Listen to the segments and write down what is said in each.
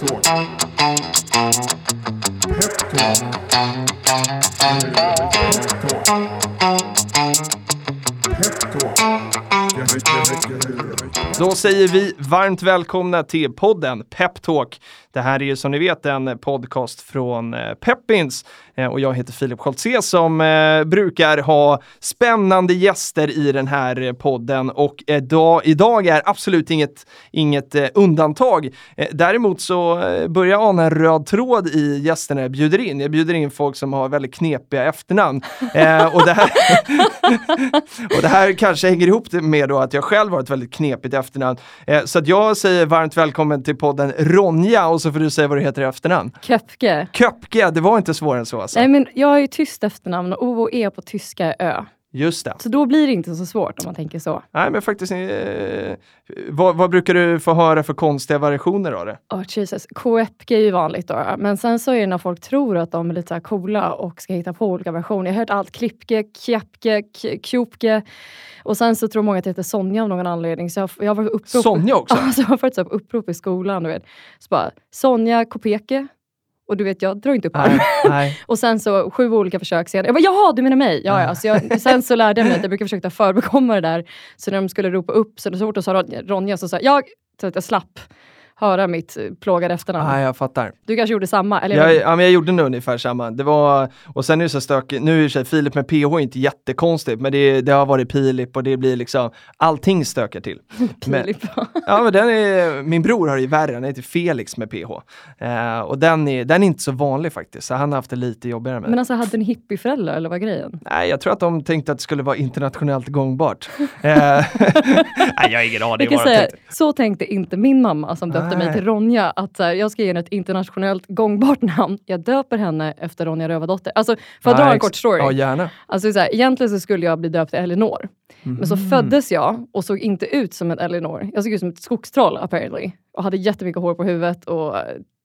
Peptalk. Peptalk. Då säger vi varmt välkomna till podden Peptalk. Det här är ju som ni vet en podcast från eh, Peppins eh, och jag heter Filip Scholtze som eh, brukar ha spännande gäster i den här podden och idag, idag är absolut inget, inget undantag. Däremot så börjar jag ana en röd tråd i gästerna jag bjuder in. Jag bjuder in folk som har väldigt knepiga efternamn. Eh, och, det här och det här kanske hänger ihop med då att jag själv har ett väldigt knepigt efternamn. Eh, så att jag säger varmt välkommen till podden Ronja och så får du säga vad du heter i efternamn. Köpke. Köpke, det var inte svårare än så alltså. Nej men jag har ju tyskt efternamn och O och E på tyska är Ö. Just det. Så då blir det inte så svårt om man tänker så. Nej men faktiskt, eh, vad, vad brukar du få höra för konstiga variationer av det? Oh, Jesus. Koepke är ju vanligt då. Men sen så är det när folk tror att de är lite så coola och ska hitta på olika versioner. Jag har hört allt. Klippke, Kjapke, Kjopke. Och sen så tror många att det heter Sonja av någon anledning. Så jag, jag var upprop. Sonja också? Ja, så jag har faktiskt på upprop i skolan. Du vet. Så bara, Sonja Kopeke. Och du vet, jag drar inte upp armen. Och sen så sju olika försök senare. Jag bara, jaha, du menar mig? Ja, ja. Så jag, sen så lärde jag mig att jag brukar försöka förbekomma det där. Så när de skulle ropa upp, så, så fort de sa Ron- Ronja så sa jag, så att jag slapp höra mitt eh, plågade efternamn. Nej, jag fattar. Du kanske gjorde samma? Eller Jag, ja, men jag gjorde nog ungefär samma. Det var, och sen är det så stökigt, nu är det Filip med PH är inte jättekonstigt, men det, det har varit Pilip och det blir liksom, allting stökar till. Filip. ja, men den är, min bror har det ju värre, han heter Felix med PH. Eh, och den är, den är inte så vanlig faktiskt, så han har haft det lite jobbigare med Men alltså, hade ni hippieföräldrar eller vad var grejen? Nej, jag tror att de tänkte att det skulle vara internationellt gångbart. Eh, Nej, jag har ingen aning Jag kan säga, så tänkte inte min mamma som döpte mig Nej. till Ronja. Att så här, jag ska ge henne ett internationellt gångbart namn. Jag döper henne efter Ronja Rövardotter. Alltså, för att dra en kort story. Ja, gärna. Alltså, så här, egentligen så skulle jag bli döpt till Elinor. Men så Mm. föddes jag och såg inte ut som en Elinor. Jag såg ut som ett skogstroll apparently. Och hade jättemycket hår på huvudet och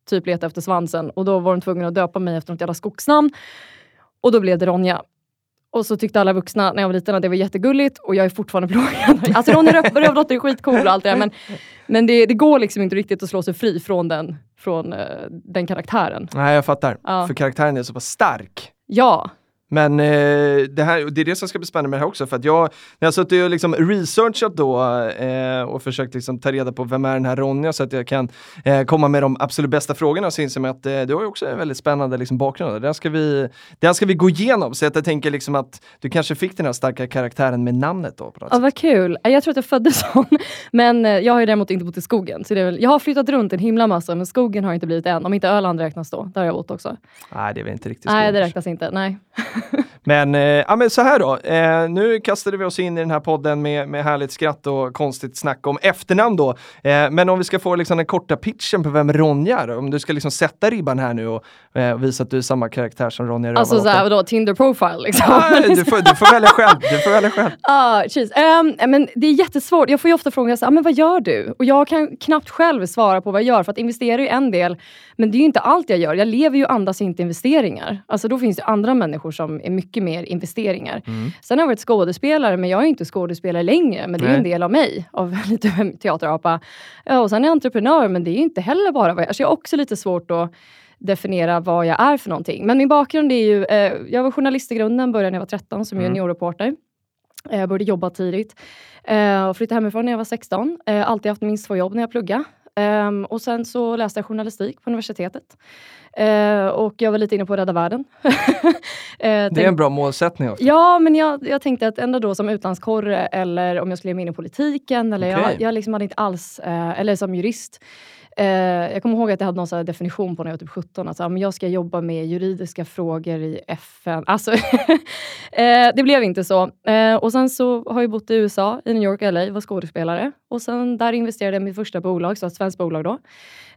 typ letade efter svansen. Och då var de tvungna att döpa mig efter något jävla skogsnamn. Och då blev det Ronja. Och så tyckte alla vuxna när jag var liten att det var jättegulligt och jag är fortfarande plågad. Alltså Ronja Rö- Rövardotter är skitcool och allt det där men, men det, det går liksom inte riktigt att slå sig fri från den, från, eh, den karaktären. Nej, jag fattar. Ja. För karaktären är så pass stark. Ja, Men eh, det, här, det är det som ska bli spännande med det här också, för att jag, när jag suttit och liksom researchat då eh, och försökt liksom ta reda på vem är den här Ronja så att jag kan eh, komma med de absolut bästa frågorna så inser jag att eh, du har ju också en väldigt spännande liksom, bakgrund. Den ska, vi, den ska vi gå igenom, så att jag tänker liksom att du kanske fick den här starka karaktären med namnet då. Ja, vad kul. Jag tror att jag föddes sån. Men eh, jag har ju däremot inte bott i skogen. Så det är väl, jag har flyttat runt en himla massa, men skogen har inte blivit än. Om inte Öland räknas då. Där har jag bott också. Nej, det är väl inte riktigt Nej, svårt. det räknas inte. Nej. Men, eh, ja, men så här då, eh, nu kastade vi oss in i den här podden med, med härligt skratt och konstigt snack om efternamn då. Eh, men om vi ska få liksom den korta pitchen på vem Ronja är, om du ska liksom sätta ribban här nu och eh, visa att du är samma karaktär som Ronja Alltså Rövardotter. såhär, vadå, Tinder profile liksom. Ja, du, får, du får välja själv. Du får välja själv. Ah. Ehm, men det är jättesvårt. Jag får ju ofta frågan, så ah, men vad gör du? Och jag kan knappt själv svara på vad jag gör, för att investera är en del, men det är ju inte allt jag gör. Jag lever ju och andas inte investeringar. Alltså då finns det andra människor som är mycket mer investeringar. Sen har jag varit skådespelare, men jag är inte skådespelare längre. Men det är Nej. en del av mig, av lite teaterapa. Ja, och sen är jag entreprenör, men det är inte heller bara vad jag alltså jag har också lite svårt att definiera vad jag är för någonting. Men min bakgrund är ju, eh, jag var journalist i grunden, började när jag var 13 som juniorreporter. Eh, Jag började jobba tidigt eh, och flyttade hemifrån när jag var 16. Eh, alltid haft minst två jobb när jag pluggade. Ehm, och sen så läste jag journalistik på universitetet. Eh, och jag var lite inne på att rädda världen. eh, Det är en bra målsättning. Också. Ja, men jag, jag tänkte att ändå då som utlandskorre eller om jag skulle ge mig in i politiken. Eller Okej. jag, jag liksom hade inte alls, eh, eller som jurist. Eh, jag kommer ihåg att jag hade någon så här definition på när jag var typ 17. Att så, här, men jag ska jobba med juridiska frågor i FN. Alltså, eh, det blev inte så. Eh, och sen så har jag bott i USA, i New York och LA, var skådespelare. Och sen där investerade jag i mitt första bolag, så ett svenskt bolag då.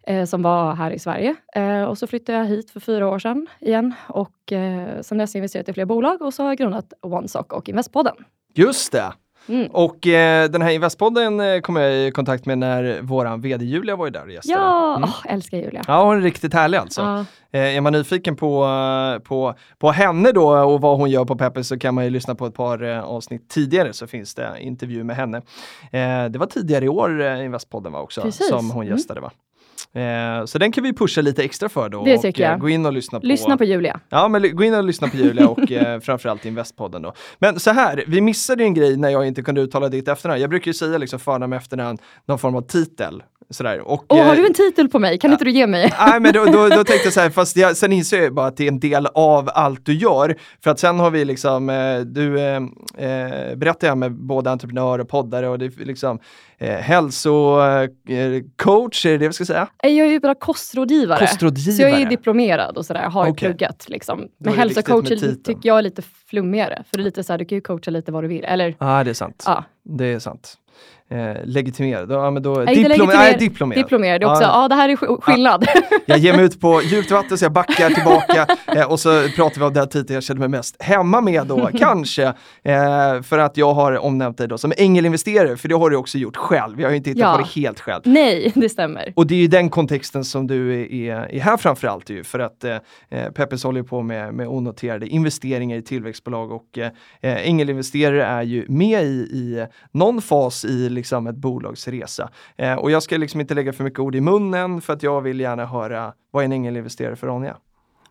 Eh, som var här i Sverige. Eh, och så flyttade jag hit för fyra år sedan igen. Och eh, sen dess har jag investerat i fler bolag och så har jag grundat OneSock och Investpodden. Just det. Mm. Och eh, den här Investpodden eh, kom jag i kontakt med när våran vd Julia var ju där och gästade. Ja, Mm. åh, älskar Julia. Ja, hon är riktigt härlig alltså. Ja. Eh, är man nyfiken på, eh, på, på henne då och vad hon gör på Peppers så kan man ju lyssna på ett par eh, avsnitt tidigare så finns det intervju med henne. Eh, det var tidigare i år Investpodden var också Precis. som hon Mm. gästade va? Eh, så den kan vi pusha lite extra för då. Det och, tycker eh, jag. Gå in och lyssna på, Lyssna på Julia. Ja, men gå in och lyssna på Julia och eh, framförallt Investpodden då. Men så här, vi missade en grej när jag inte kunde uttala ditt efternamn. Jag brukar ju säga liksom förnamn och efternamn, någon form av titel. Sådär. Och, Åh, har eh, du en titel på mig? Kan inte du ge mig? Nej men då, då, då tänkte jag så här, fast jag, sen inser jag bara att det är en del av allt du gör. För att sen har vi liksom, eh, du eh, eh, berättar jag med både entreprenörer och poddare och det är liksom eh, hälsocoach, är det det vi ska säga? Jag är ju bara kostrådgivare. Kostrådgivare. Så jag är diplomerad och sådär, har Okej. pluggat. Liksom. Men hälsocoach tycker jag är lite flummigare. För det är lite så här, du kan ju coacha lite vad du vill. Eller, Ja, det är sant. ja. Det är sant. Eh, legitimerad, ja men då, Nej, inte diplom- legitimerad. nej, diplomerad. Diplomerad, det också, Ja, ja, det här är sk- skillnad. Jag ger mig ut på djupt vatten så jag backar tillbaka eh, och så pratar vi om den titeln jag känner mig mest hemma med då, kanske. Eh, för att jag har omnämnt dig då som ängelinvesterare, för det har du också gjort själv. Jag har ju inte hittat Ja. på det helt själv. Nej, det stämmer. Och det är ju den kontexten som du är, är, är här framförallt ju, för att eh, Peppes håller på med, med onoterade investeringar i tillväxtbolag och eh, ängelinvesterare är ju med i, i någon fas i liksom ett bolags resa. Eh, och jag ska liksom inte lägga för mycket ord i munnen för att jag vill gärna höra vad är en ängelinvesterare för Ronja?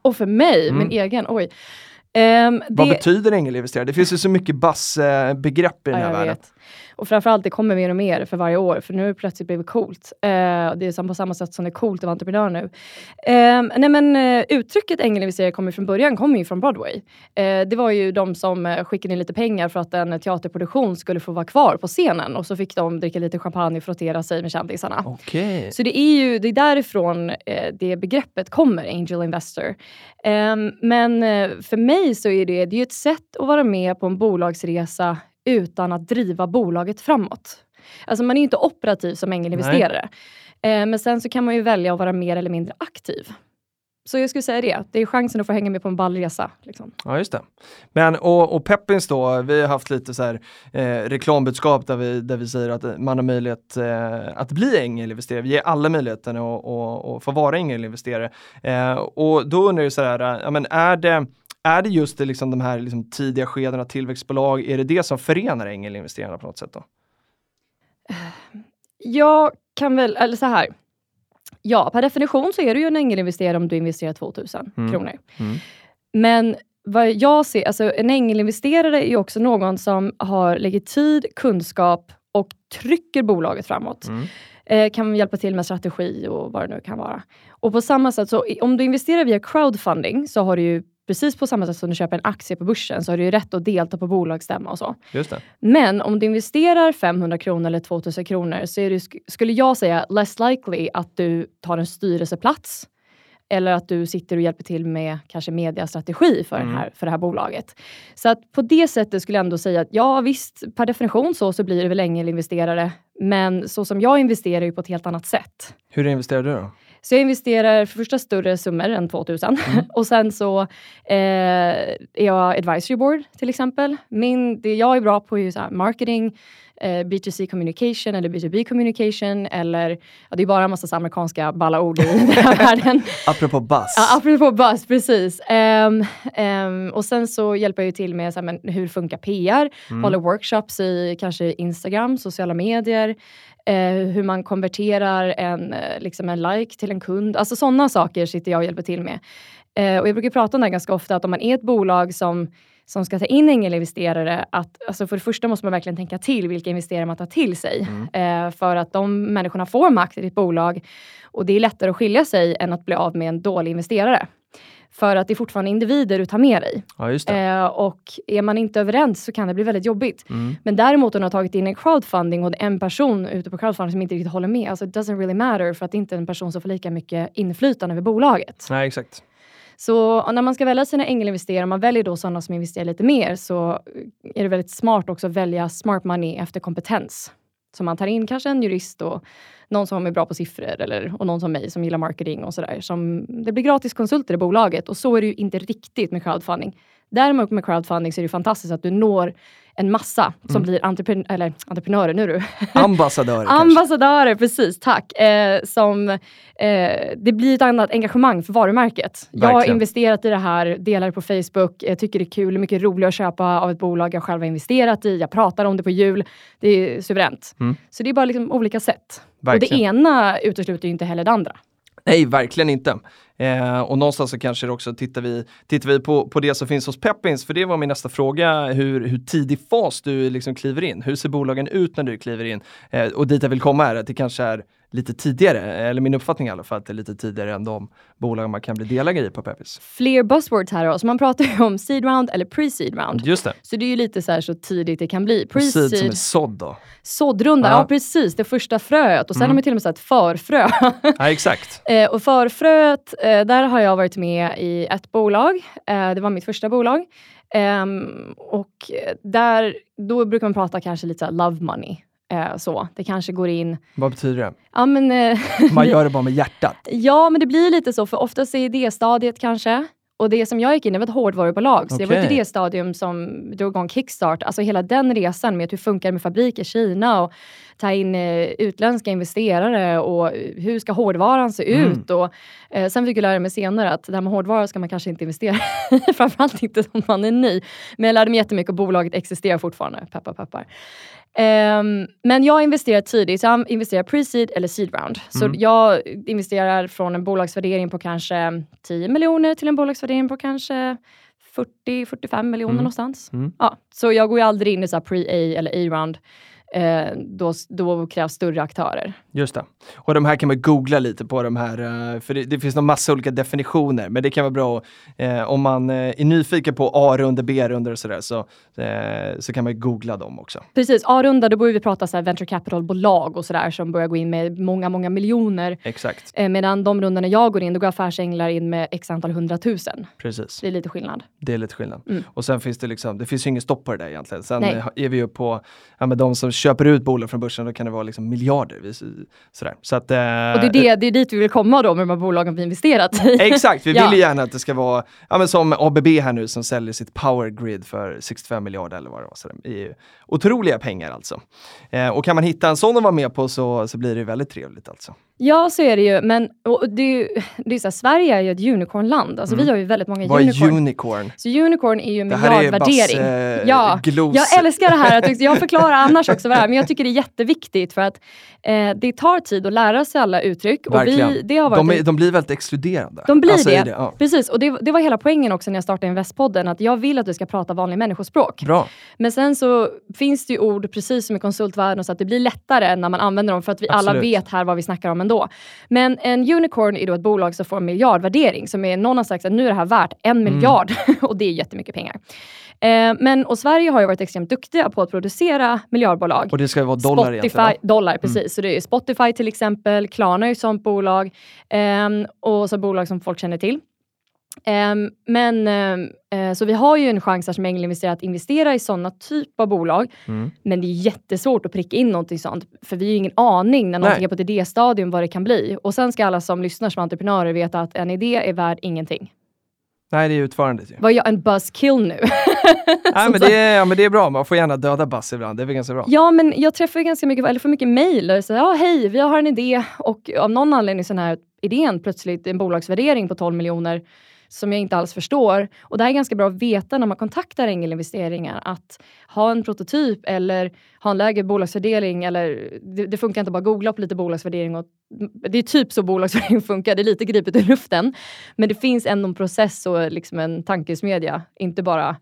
Och för mig, Mm. min egen, oj. Ehm, Vad det- betyder ängelinvesterare? Det finns ju så mycket bass-begrepp i den Ja, här jag världen. vet. Och framförallt, det kommer mer och mer för varje år, för nu har det plötsligt blivit coolt. Eh, det är på samma sätt som det är coolt att vara entreprenör nu. Eh, nej men, eh, uttrycket ängelinvesterare kommer från början kommer ju från Broadway. Eh, det var ju de som eh, skickade in lite pengar för att en teaterproduktion skulle få vara kvar på scenen och så fick de dricka lite champagne och frottera sig med kändisarna. Okej. Så det är ju det är därifrån eh, det begreppet kommer, angel investor. Ehm, men för mig så är det, det är ett sätt att vara med på en bolagsresa utan att driva bolaget framåt. Alltså man är ju inte operativ som ängelinvesterare. Eh, men sen så kan man ju välja att vara mer eller mindre aktiv. Så jag skulle säga det, det är chansen att få hänga med på en ballresa. Liksom. Ja, just det. Men och, och Peppins då, vi har haft lite så här eh, reklambudskap där vi, där vi säger att man har möjlighet eh, att bli ängelinvesterare. Vi ger alla möjligheten att, få vara ängelinvesterare. Eh, och då undrar jag så här, ja, men är det är det just det, liksom, de här liksom, tidiga skedena tillväxtbolag, är det det som förenar ängelinvesterarna på något sätt? Då? Jag kan väl, eller så här. Ja, per definition så är du ju en ängelinvesterare om du investerar 2000 Mm. kronor. Mm. Men vad jag ser, alltså en ängelinvesterare är ju också någon som har lägger tid, kunskap och trycker bolaget framåt. Mm. Eh, kan hjälpa till med strategi och vad det nu kan vara. Och på samma sätt, så om du investerar via crowdfunding så har du ju precis på samma sätt som du köper en aktie på börsen så har du ju rätt att delta på bolagsstämma och så. Just det. Men om du investerar 500 kronor eller 2000 kronor så är det, sk- skulle jag säga, less likely att du tar en styrelseplats. Eller att du sitter och hjälper till med kanske mediastrategi för, Mm. här, för det här bolaget. Så att på det sättet skulle jag ändå säga att ja visst, per definition så, så blir det väl ängelinvesterare. Men så som jag investerar ju på ett helt annat sätt. Hur investerar du då? Så jag investerar för första större summor än 2000 och sen så eh, är jag advisory board till exempel. Min, det jag är bra på är så här marketing, eh, B2C communication eller B2B communication eller ja, det är bara en massa amerikanska balla ord i den här världen. Apropå buzz. Ja, apropå buzz, precis. Ehm, ehm, och sen så hjälper jag ju till med så här, men, hur funkar PR, Mm. håller workshops i kanske Instagram, sociala medier, eh, hur man konverterar en, eh, liksom en like till en kund. Alltså sådana saker sitter jag och hjälper till med. Eh, och jag brukar prata om det här ganska ofta, att om man är ett bolag som som ska ta in ängelinvesterare, att alltså för det första måste man verkligen tänka till vilka investerare man tar till sig. Eh, för att de människorna får makt i ditt bolag och det är lättare att skilja sig än att bli av med en dålig investerare. För att det är fortfarande individer du tar med dig. Ja. Eh, och är man inte överens så kan det bli väldigt jobbigt. Mm. Men däremot om du har tagit in en crowdfunding och en person ute på crowdfunding som inte riktigt håller med, alltså it doesn't really matter för att det inte är en person som får lika mycket inflytande över bolaget. Nej, exakt. Så när man ska välja sina ängelinvesterare, om man väljer då sådana som investerar lite mer, så är det väldigt smart också att välja smart money efter kompetens. Så man tar in kanske en jurist och någon som är bra på siffror eller, och någon som mig som gillar marketing och sådär. Det blir gratis konsulter i bolaget och så är det ju inte riktigt med crowdfunding. Däremot med crowdfunding så är det fantastiskt att du når en massa som Mm. blir entrepren eller, entreprenörer, nu du. Ambassadörer. Ambassadörer, precis, tack. Eh, som, eh, det blir ett annat engagemang för varumärket. Jag har Verkligen. investerat i det här, delar på Facebook, jag tycker det är kul, mycket roligare att köpa av ett bolag jag själv har investerat i, jag pratar om det på jul. Det är suveränt. Mm. Så det är bara liksom olika sätt. Och det Verkligen. ena utesluter ju inte heller det andra. Nej, verkligen inte. Eh, och någonstans så kanske det också tittar vi, tittar vi på, på det som finns hos Peppins, för det var min nästa fråga, hur, hur tidig fas du liksom kliver in. Hur ser bolagen ut när du kliver in? Eh, och dit jag vill komma är att det kanske är lite tidigare, eller min uppfattning i alla fall, att det är lite tidigare än de bolag man kan bli delägare i på Peppins. Fler buzzwords här då, så man pratar ju om seed round eller pre-seed round. Just det. Så det är ju lite så här så tidigt det kan bli. Och seed som är Pre-seed, sådd då. såddrunda, Ja. ja. precis, det första fröet och sen Mm. har man till och med satt förfrö. Ja, exakt. Eh, och förfröet, eh, där har jag varit med i ett bolag. Eh, det var mitt första bolag. Ehm, och eh, där, då brukar man prata kanske lite så här love money. Eh, så. Det kanske går in... Vad betyder det? Ja men, eh, Man gör det bara med hjärtat. ja, men det blir lite så, för oftast är idéstadiet kanske. Och det som jag gick in i var ett hårdvarubolag, så det var ett Okej. idéstadium som drog igång Kickstart. Alltså hela den resan med hur funkar det med fabrik i Kina och ta in eh, utländska investerare och hur ska hårdvaran se Mm. ut? Och, eh, sen fick jag lära mig senare att det här med hårdvara ska man kanske inte investera i, framförallt inte om man är ny. Men jag lärde mig jättemycket och bolaget existerar fortfarande, peppar peppar. Ehm, men jag investerar tidigt, så jag investerar pre-seed eller seed round. Så Mm. jag investerar från en bolagsvärdering på kanske 10 miljoner till en bolagsvärdering på kanske 40-45 miljoner Mm. någonstans. Mm. Ja, så jag går ju aldrig in i så pre-A eller A-round. Eh, då, då krävs större aktörer. Just det. Och de här kan man googla lite på de här, eh, för det, det finns en massa olika definitioner, men det kan vara bra eh, om man eh, är nyfiken på A-runder, B-runder och sådär, så, eh, så kan man googla dem också. Precis, A-runda, då börjar vi prata så här venture capital-bolag och sådär som börjar gå in med många, många miljoner. Exakt, Eh, medan de rundorna jag går in, då går affärsänglar in med x antal hundratusen. precis. Det är lite skillnad. Det är lite skillnad. Mm. Och sen finns det liksom, det finns ju ingen stopp på det där egentligen. Sen Nej. är vi ju på, ja men de som köper ut bolag från börsen, då kan det vara liksom miljarder. Sådär. Så att, eh, Och det är, det, det är dit vi vill komma då med de här bolagen vi investerat i. Exakt, vi Ja. vill ju gärna att det ska vara, ja men som ABB här nu som säljer sitt power grid för 65 miljarder eller vad det var. Så det är ju otroliga pengar alltså. Eh, och kan man hitta en sån att vara med på så, så blir det väldigt trevligt alltså. Ja, så är det ju. Men det är ju, det är så här, Sverige är ju ett unicornland. Alltså, Vi har ju väldigt många Mm. Vad är unicorn. unicorn? Så unicorn är ju en Det här är miljardvärdering. Basse Ja, glos. Jag älskar det här. Jag förklarar annars också det är, men jag tycker det är jätteviktigt för att eh, det tar tid att lära sig alla uttryck. Och vi, det har varit de, är, de blir väldigt exkluderande. De blir Alltså, det. är ja. Precis, och det, det var hela poängen också när jag startade Investpodden, att jag vill att vi ska prata vanlig människospråk. Bra. Men sen så finns det ju ord, precis som i konsultvärlden, så att det blir lättare när man använder dem för att vi alla Absolut. vet här vad vi snackar om ändå. Men en unicorn är då ett bolag som får en miljardvärdering, som är någon har sagt att nu är det här värt en Mm. miljard och det är jättemycket pengar. Eh, men och Sverige har ju varit extremt duktiga på att producera miljardbolag. Och det ska vara dollar Spotify, egentligen. va? Mm. dollar, precis. Så det är Spotify till exempel, Klarna är ju ett sånt bolag ehm, och så bolag som folk känner till. Ehm, men eh, så vi har ju en chans här som ängelinvesterare att investera i sådana typ av bolag. Mm. Men det är jättesvårt att pricka in någonting sånt. För vi har ju ingen aning när någonting Nej. är på ett idéstadium vad det kan bli. Och sen ska alla som lyssnar som entreprenörer veta att en idé är värd ingenting. Nej, det är utförandet ju. Var jag en buzzkill nu? Nej, men det, är, ja, men det är bra, man får gärna döda bass ibland, det är väl ganska bra. Ja, men jag träffar ganska mycket, eller får mycket mejl. där det säger, Ja, hej, vi har en idé och av någon anledning så är den här idén plötsligt en bolagsvärdering på 12 miljoner som jag inte alls förstår. Och det här är ganska bra att veta när man kontaktar ängelinvesteringar att ha en prototyp eller ha en lägre bolagsvärdering eller det, det funkar inte bara att googla på lite bolagsvärdering och det är typ så bolagsvärdering funkar, det är lite gripet ur luften. Men det finns ändå en process och liksom en tankesmedja, inte bara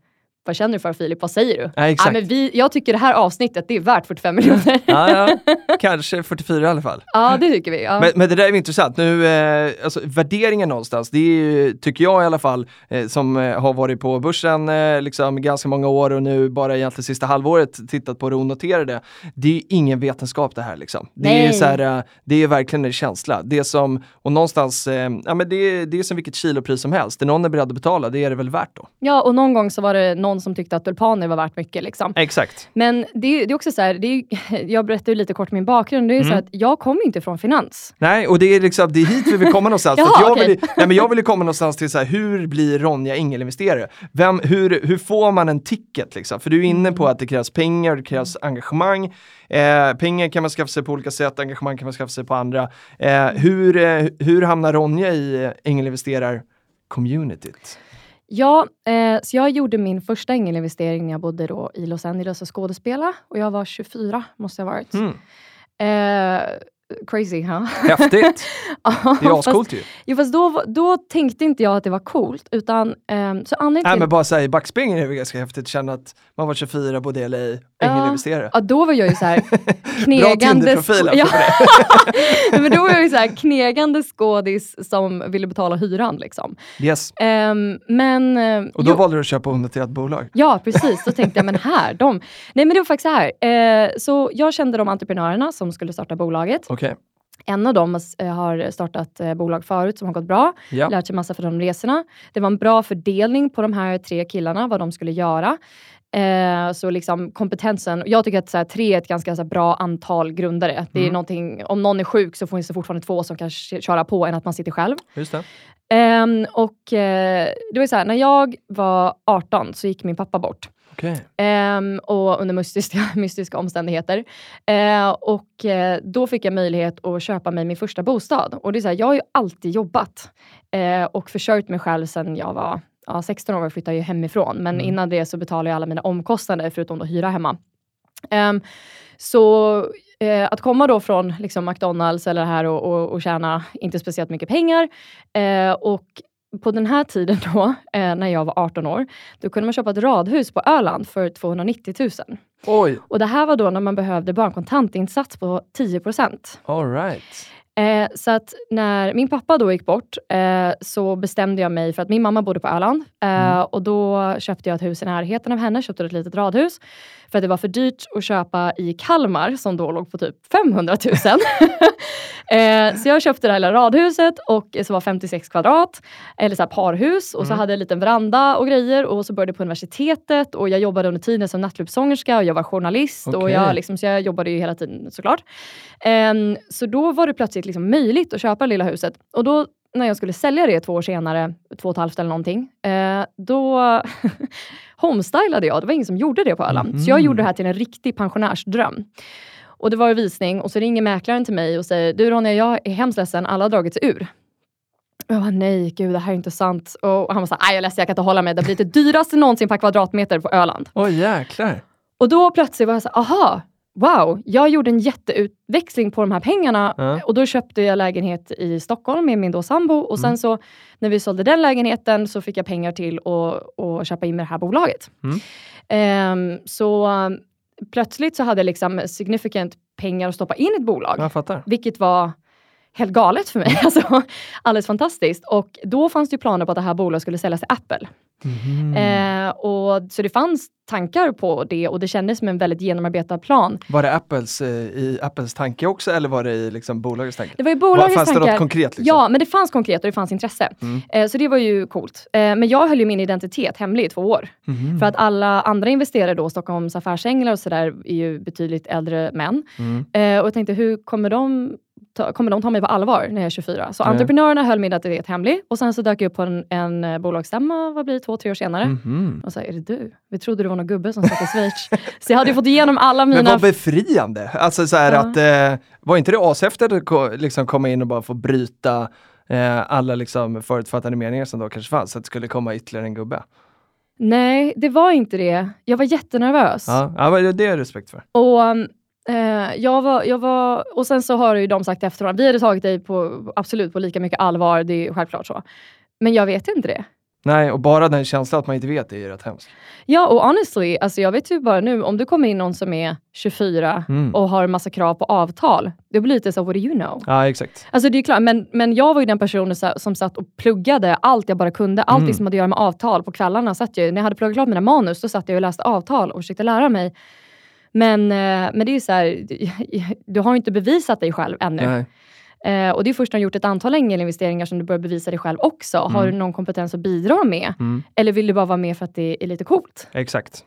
vad känner du för Filip, vad säger du? Ja, exakt. Ja, men vi, jag tycker det här avsnittet det är värt 45 miljoner. Ja, ja. Kanske 44 i alla fall. ja, det tycker vi. Ja. Men, men det där är intressant. Nu, eh, alltså, värderingen någonstans, det är ju, tycker jag i alla fall, eh, som eh, har varit på börsen eh, liksom ganska många år och nu bara egentligen sista halvåret tittat på det onoterade. Det är ju ingen vetenskap det här liksom. Det är, Nej. så här, eh, det är verkligen en känsla. Det som, och någonstans, eh, ja men det, är- det är som vilket kilopris som helst. Det någon är beredd att betala, det är det väl värt då. ja, och någon gång så var det någon någon som tyckte att tulpaner var värt mycket. Liksom. Exakt. Men det, är- det är också så här, det är, jag berättade ju lite kort min bakgrund. Det är så Mm. att jag kommer inte från finans. Nej, och det är liksom, det är hit vi vill komma någonstans. Jaha, jag, vill, nej, men jag vill ju komma någonstans till så här, hur blir Ronja ängelinvesterare? Vem, hur, hur får man en ticket liksom? För du är inne på att det krävs pengar det krävs engagemang. Eh, pengar kan man skaffa sig på olika sätt, engagemang kan man skaffa sig på andra. Eh, hur, eh, hur hamnar Ronja i ängelinvesterar-communityt? Ja, eh, så jag gjorde min första ängelinvestering när jag bodde då i Los Angeles och skådespela. Och jag var 24, måste jag ha varit. Mm. Eh, crazy, ha? Häftigt! Ja, Det är ascoolt ju. Jo, fast då, då tänkte inte jag att det var coolt. Utan, ehm, så anledningen Nej men bara säga i backspegeln är det ganska häftigt att känna att man var 24, bodde i LA, ängelinvesterare. Ja, då var jag ju så här Bra knegande... Alltså ja. Men då var jag ju så här knegande skådis som ville betala hyran. Liksom. Yes. Ehm, men... eh, Och då jo- valde du att köpa onoterat bolag. Ja, precis. Då tänkte jag, men här, de... Nej, men det var faktiskt så här. Eh, så jag kände de entreprenörerna som skulle starta bolaget. Okej. En av dem eh, har startat eh, bolag förut som har gått bra. Ja. Lärt sig massa för de resorna. Det var en bra fördelning på de här tre killarna, vad de skulle göra. Eh, så liksom kompetensen, jag tycker att så här, tre är ett ganska här, bra antal grundare. Det är Mm. om någon är sjuk så finns det fortfarande två som kan köra på än att man sitter själv. Just det. Ehm, och eh, det var så här, när jag var 18 så gick min pappa bort. Okej. Ehm, och under mystiska, mystiska omständigheter. Eh, och eh, då fick jag möjlighet att köpa mig min första bostad. Och det är så här, jag har ju alltid jobbat eh, och försörjt mig själv sedan jag var ja, 16 år och flyttade ju hemifrån. Men Mm. innan det så betalade jag alla mina omkostnader förutom då hyra hemma. Ehm, så eh, att komma då från liksom McDonalds eller det här och, och, och tjäna inte speciellt mycket pengar eh, och på den här tiden då, eh, när jag var 18 år, då kunde man köpa ett radhus på Öland för 290 000. Oj, Och det här var då när man behövde bara en kontantinsats på 10 alright. Eh, så att när min pappa då gick bort eh, så bestämde jag mig för att min mamma bodde på Öland eh, Mm. och då köpte jag ett hus i närheten av henne, köpte ett litet radhus för att det var för dyrt att köpa i Kalmar som då låg på typ 500 000. eh, så jag köpte det här lilla radhuset och så var 56 kvadrat, eller så här parhus och så Mm. hade jag en liten veranda och grejer och så började jag på universitetet och jag jobbade under tiden som nattklubbssångerska och jag var journalist och Okej. jag, liksom, så jag jobbade ju hela tiden såklart. Ehm, så då var det plötsligt liksom möjligt att köpa det lilla huset. Och då när jag skulle sälja det två år senare, två och ett halvt eller någonting, eh, då homestylade jag. Det var ingen som gjorde det på Öland. Så jag Mhm. gjorde det här till en riktig pensionärsdröm. Och det var en visning och så ringer mäklaren till mig och säger, du Ronja, jag är hemskt ledsen, alla har dragit sig ur. Och jag bara, nej gud det här är inte sant. Och han var såhär, nej jag är ledsen, jag kan inte hålla mig. Det blivit det dyraste någonsin per kvadratmeter på Öland. Oj jäklar. Och då plötsligt var jag så här, aha, wow, jag gjorde en jätteutväxling på de här pengarna. Ja. Och då köpte jag lägenhet i Stockholm med min då sambo. Och sen Mm. så när vi sålde den lägenheten så fick jag pengar till att, att köpa in med det här bolaget. Mm. Ehm, så um, plötsligt så hade jag liksom significant pengar att stoppa in i ett bolag. Jag fattar. Vilket var helt galet för mig. Alltså, alldeles fantastiskt. Och då fanns det ju planer på att det här bolaget skulle säljas till Apple. Mhm. Eh, och, så det fanns tankar på det och det kändes som en väldigt genomarbetad plan. Var det Apples, eh, i Apples tanke också eller var det i liksom, bolagets tanke? Det var Var, bolagets fanns det tankar. något konkret? Liksom? Ja, men det fanns konkret och det fanns intresse. Mm. Eh, så det var ju coolt. Eh, men jag höll ju min identitet hemlig i två år. Mhm. För att alla andra investerare då, Stockholms affärsänglar och sådär, är ju betydligt äldre män. Mm. Eh, och jag tänkte, hur kommer de ta, kommer de ta mig på allvar när jag är 24? Så Nej. entreprenörerna höll min identitet hemlig och sen så dök jag upp på en, en eh, bolagsstämma, vad blir det, två, tre år senare. Mhm. Och så är det du? Vi trodde du var någon gubbe som satt i Schweiz. så jag hade ju fått igenom alla mina... Men vad befriande! Alltså så här Ja. att, eh, var inte det ashäftigt att liksom komma in och bara få bryta eh, alla liksom förutfattade meningar som då kanske fanns, så att det skulle komma ytterligare en gubbe? Nej, det var inte det. Jag var jättenervös. Ja, ja det- det har jag respekt för. Och, um, eh, jag var, jag var, och sen så har ju de sagt efteråt, vi hade tagit dig på, absolut på lika mycket allvar, det är självklart så. Men jag vet inte det. Nej, och bara den känslan att man inte vet det är ju rätt hemskt. Ja, och honestly, alltså jag vet ju bara nu, om du kommer in någon som är 24 Mm. och har massa krav på avtal, det blir lite så, what do you know? Ja, exakt. Alltså det är klart, men, men jag var ju den personen som satt och pluggade allt jag bara kunde. Allting Mm. som hade att göra med avtal. På kvällarna satt jag, när jag hade pluggat klart mina manus, då satt jag och läste avtal och försökte lära mig. Men, eh, men det är ju så här, du har ju inte bevisat dig själv ännu. Nej. Eh, och det är först när du har gjort ett antal ängelinvesteringar som du börjar bevisa dig själv också. Har Mm. du någon kompetens att bidra med? Mm. Eller vill du bara vara med för att det är lite coolt? Exakt.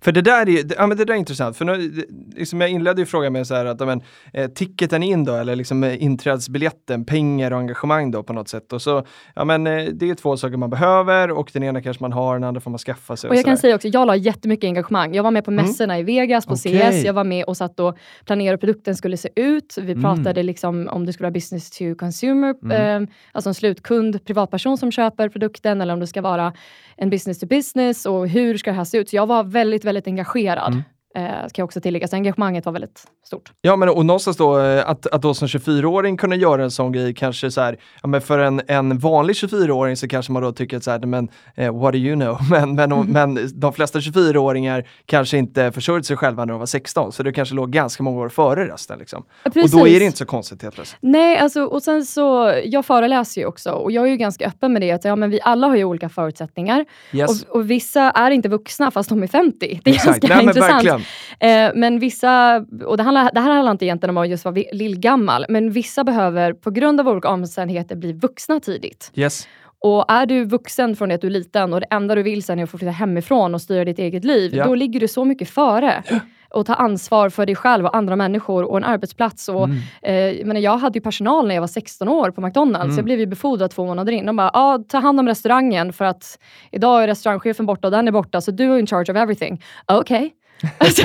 För det där är, ja, men det där är intressant, för nu, liksom jag inledde ju frågan med så här att ja, men, eh, ticketen in då, eller liksom eh, inträdesbiljetten, pengar och engagemang då på något sätt. Och så, ja, men, eh, det är två saker man behöver och den ena kanske man har, den andra får man skaffa sig. Och jag sådär. kan säga också, jag la jättemycket engagemang. Jag var med på Mm. mässorna i Vegas, på Okej. CS. Jag var med och satt och planerade hur produkten skulle se ut. Vi Mm. pratade liksom om det skulle vara business to consumer, Mm. eh, alltså en slutkund, privatperson som köper produkten, eller om det ska vara en business to business och hur ska det här se ut. Så jag var väldigt, väldigt väldigt engagerad. Mm. Eh, ska jag också tillägga. Så engagemanget var väldigt stort. Ja, men och någonstans då eh, att, att då som 24-åring kunna göra en sån grej, kanske så här, ja, men för en, en vanlig 24-åring så kanske man då tycker att så här, men eh, what do you know? Men, men, Mm. men de flesta 24-åringar kanske inte försörjde sig själva när de var 16, så det kanske låg ganska många år före resten. Liksom. Och då är det inte så konstigt helt plötsligt. Nej, alltså, och sen så, jag föreläser ju också och jag är ju ganska öppen med det. Att, ja, men vi alla har ju olika förutsättningar. Yes. Och, och vissa är inte vuxna fast de är 50. Det är Exakt. ganska Nej, intressant. verkligen. Eh, men vissa, och det, handlar, det här handlar inte egentligen om att just vara lillgammal, men vissa behöver på grund av olika omständigheter bli vuxna tidigt. Yes. Och är du vuxen från det att du är liten och det enda du vill sen är att få flytta hemifrån och styra ditt eget liv, Ja. då ligger du så mycket före. Och ta ansvar för dig själv och andra människor och en arbetsplats. Och, Mm. eh, jag, menar, jag hade ju personal när jag var 16 år på McDonalds. Mm. Jag blev ju befordrad två månader in. De bara, ah, ta hand om restaurangen för att idag är restaurangchefen borta och den är borta, så du är in charge of everything. Okej. Alltså,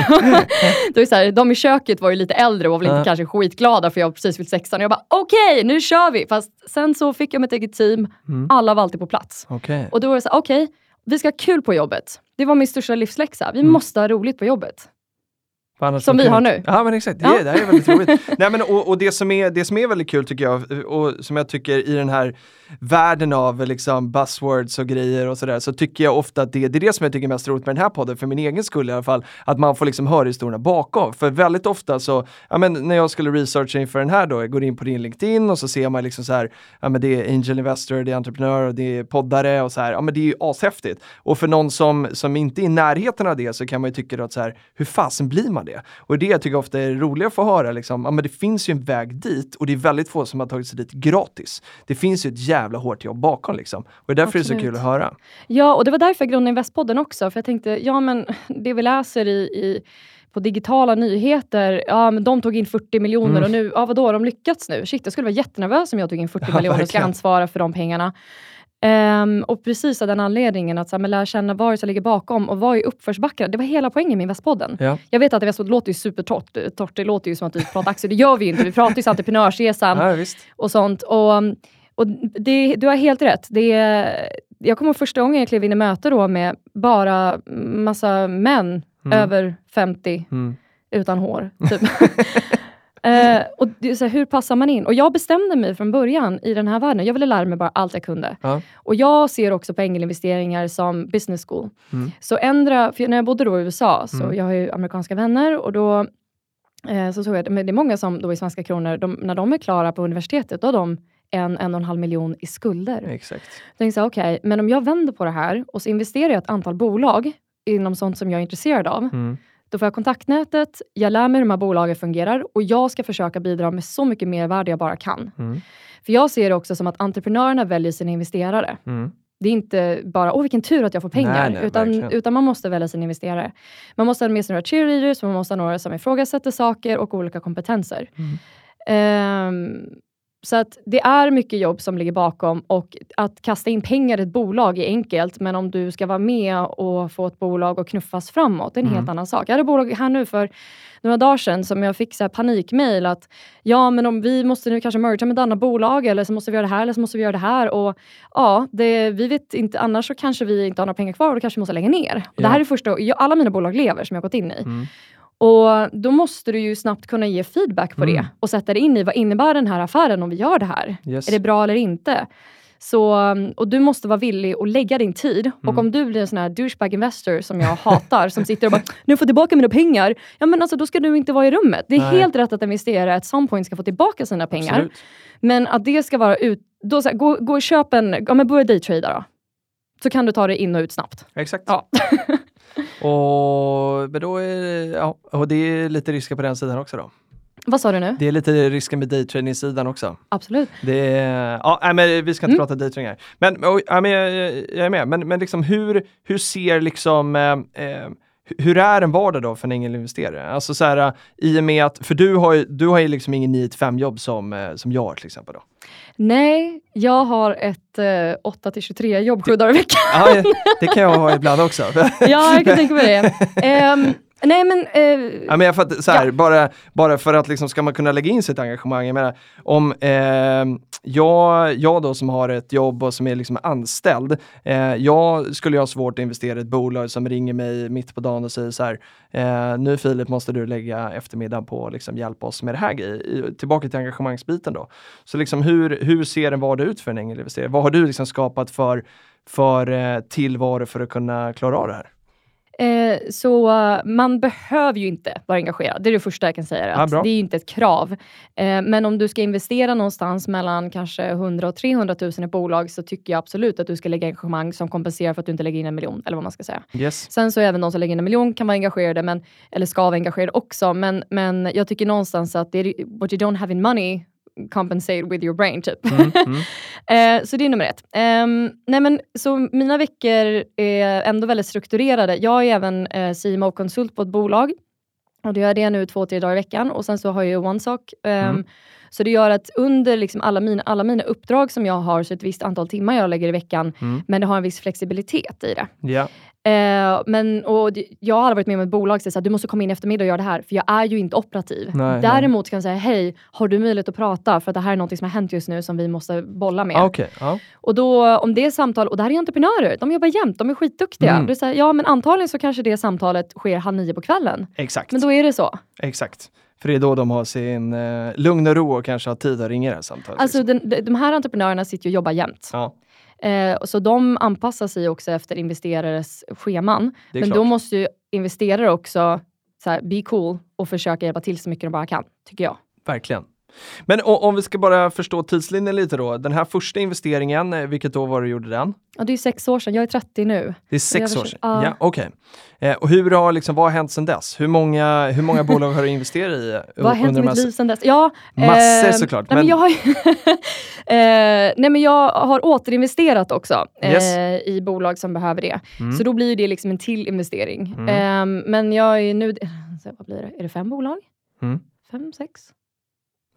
då är så här, de i köket var ju lite äldre och var väl inte Ja. kanske skitglada för jag har precis fyllt 16. Jag bara okej, nu kör vi! Fast sen så fick jag mitt eget team. Mm. Alla var alltid på plats. Okej. Och då var det så här, okej, vi ska ha kul på jobbet. Det var min största livsläxa. Vi Mm. måste ha roligt på jobbet. Som vi har nu. Ja men exakt, det, Ja. det här är väldigt roligt. Nej, men, och och det, som är, det som är väldigt kul tycker jag, och som jag tycker i den här världen av liksom buzzwords och grejer och sådär, så tycker jag ofta att det, det är det som jag tycker är mest roligt med den här podden, för min egen skull i alla fall, att man får liksom höra historierna bakom. För väldigt ofta så, ja men när jag skulle researcha inför den här då, jag går in på din LinkedIn och så ser man liksom så här, ja men det är angel investor, det är entreprenör och det är poddare och så här, ja men det är ju ashäftigt. Och för någon som, som inte är i närheten av det så kan man ju tycka då att så här, hur fasen blir man det? Och det jag tycker ofta är roligt att få höra, liksom, ja men det finns ju en väg dit och det är väldigt få som har tagit sig dit gratis. Det finns ju ett jävla hårt jobb bakom liksom. Och det är därför det är så Absolut. kul att höra. Ja, och det var därför jag grundade Investpodden också. För jag tänkte, ja men det vi läser i, i på digitala nyheter, ja men de tog in 40 miljoner Mm. och nu, ja vadå, har de lyckats nu? Shit, jag skulle vara jättenervös om jag tog in 40 Ja, miljoner och ska ansvara för de pengarna. Ehm, och precis av den anledningen, att så här, lära känna vad det som ligger bakom och vad är uppförsbackar. Det var hela poängen med Investpodden. Ja. Jag vet att Investpodden låter ju supertorrt, torrt, det låter ju som att vi pratar aktier, det gör vi ju inte. Vi pratar ju entreprenörsresan Ja, och sånt. Och, och det, du har helt rätt. Det, jag kommer ihåg första gången jag klev in i möte då med bara massa män Mm. över 50 Mm. utan hår. Typ. Eh, och det så här, hur passar man in? Och jag bestämde mig från början i den här världen. Jag ville lära mig bara allt jag kunde. Ja. Och jag ser också på ängelinvesteringar som business school. Mm. Så ändra, när jag bodde då i USA, så Mm. jag har ju amerikanska vänner och då eh, så såg jag, men det är många som då i svenska kronor, de, när de är klara på universitetet, då har de en, en och en halv miljon i skulder. Exakt. Jag tänkte okej, men om jag vänder på det här och så investerar jag i ett antal bolag inom sånt som jag är intresserad av. Mm. Då får jag kontaktnätet, jag lär mig hur de här bolagen fungerar och jag ska försöka bidra med så mycket mervärde jag bara kan. Mm. För jag ser det också som att entreprenörerna väljer sina investerare. Mm. Det är inte bara, åh vilken tur att jag får pengar, Nej, nej, utan, verkligen. utan man måste välja sina investerare. Man måste ha med sig några cheerleaders, man måste ha några som ifrågasätter saker och olika kompetenser. Mm. Ehm, så att det är mycket jobb som ligger bakom och att kasta in pengar i ett bolag är enkelt, men om du ska vara med och få ett bolag att knuffas framåt, det är en Mm. helt annan sak. Jag hade ett bolag här nu för några dagar sedan som jag fick så panikmail att ja, men om vi måste nu kanske mergea med ett annat bolag eller så måste vi göra det här eller så måste vi göra det här. Och ja, det, vi vet inte, annars så kanske vi inte har några pengar kvar och då kanske vi måste lägga ner. Och Det Ja. här är första, jag, alla mina bolag lever som jag gått in i. Mm. Och då måste du ju snabbt kunna ge feedback på Mm. det och sätta dig in i vad innebär den här affären om vi gör det här? Yes. Är det bra eller inte? Så, och du måste vara villig att lägga din tid. Och Mm. om du blir en sån här douchebag investor som jag hatar, som sitter och bara “nu får jag tillbaka mina pengar”. Ja men alltså då ska du inte vara i rummet. Det är Nej. helt rätt att investerare at some point ska få tillbaka sina pengar. Absolut. Men att det ska vara ut... Då, så här, gå, gå och köp en... Ja men börja daytrada då. Så kan du ta dig in och ut snabbt. Exakt. Ja. och, men då är det, ja, och det är lite risker på den sidan också då. Vad sa du nu? Det är lite risken med daytrading-sidan också. Absolut. Det är, ja, nej, men vi ska inte Mm. prata daytrading här. Men, och, ja, men jag, jag är med. Men, men liksom hur, hur ser liksom eh, eh, hur är en vardag då för en ängelinvesterare? Alltså så här, i och med att, för du har ju, du har ju liksom ingen 9-5 jobb som, eh, som jag har till exempel. Då. Nej, jag har ett eh, 8 till 23 jobb sju dagar i veckan. Ja, det kan jag ha ibland också. ja, jag kan tänka mig det. Ehm, nej, men... eh, Ja, men jag fattar, så här, Ja. bara, bara för att liksom, ska man kunna lägga in sitt engagemang, jag menar, om eh, jag, jag då som har ett jobb och som är liksom anställd, eh, jag skulle ju ha svårt att investera i ett bolag som ringer mig mitt på dagen och säger så här, eh, nu Filip måste du lägga eftermiddagen på att liksom hjälpa oss med det här grejen. Tillbaka till engagemangsbiten då. Så liksom hur, hur ser en vardag ut för en ängelinvesterare? Vad har du liksom skapat för, för eh, tillvaro för att kunna klara av det här? Eh, så eh, man behöver ju inte vara engagerad. Det är det första jag kan säga. Ja, Att bra. det är ju inte ett krav. Eh, men om du ska investera någonstans mellan kanske 100 och 300 000 i ett bolag så tycker jag absolut att du ska lägga engagemang som kompenserar för att du inte lägger in en miljon. Eller vad man ska säga. Yes. Sen så även de som lägger in en miljon kan vara engagerade, men, eller ska vara engagerade också. Men, men jag tycker någonstans att det är, what you don't have in money compensate with your brain typ. Mm, mm. Eh, så det är nummer ett. Ehm, nej men, så mina veckor är ändå väldigt strukturerade. Jag är även eh, CMO-konsult på ett bolag. Och det gör jag det nu två, tre dagar i veckan. Och sen så har jag OneSock. Ehm, Mm. Så det gör att under liksom alla, mina, alla mina uppdrag som jag har, så ett visst antal timmar jag lägger i veckan, Mm. men det har en viss flexibilitet i det. Ja. Eh, men, och jag har aldrig varit med om ett bolag som säger att du måste komma in i eftermiddag och göra det här, för jag är ju inte operativ. Nej, Däremot kan jag säga, hej, har du möjlighet att prata? För att det här är något som har hänt just nu som vi måste bolla med. Ah, Okej, ja. Och då, om det är samtal, och det här är entreprenörer, de jobbar jämt, de är skitduktiga. Mm. Så här, ja men antagligen så kanske det samtalet sker halv nio på kvällen. exakt. Men då är det så. Exakt. För det är då de har sin eh, lugn och ro och kanske har tid att ringa det här samtalet. Alltså liksom. den, de, här entreprenörerna sitter ju och jobbar jämt. Ja, Eh, så de anpassar sig också efter investerares scheman. Men klart. då måste ju investerare också så här, be cool och försöka hjälpa till så mycket de bara kan, tycker jag. Verkligen. Men om vi ska bara förstå tidslinjen lite då. Den här första investeringen, eh, vilket år var du gjorde den? Ja, det är sex år sedan, jag är 30 nu. Det är sex år sedan? ja. Ja, okej. Eh, och hur har, liksom, vad har hänt sedan dess? Hur många, hur många bolag har du investerat i? Vad har hänt i mitt liv sedan dess? Ja, Massor eh, såklart, Nej, men... jag har, eh, nej, men jag har återinvesterat också eh, Yes. i bolag som behöver det. Mm. Så då blir det liksom en till investering. Mm. Eh, men jag är nu... Vad blir det? Är det fem bolag? Mm. Fem, sex?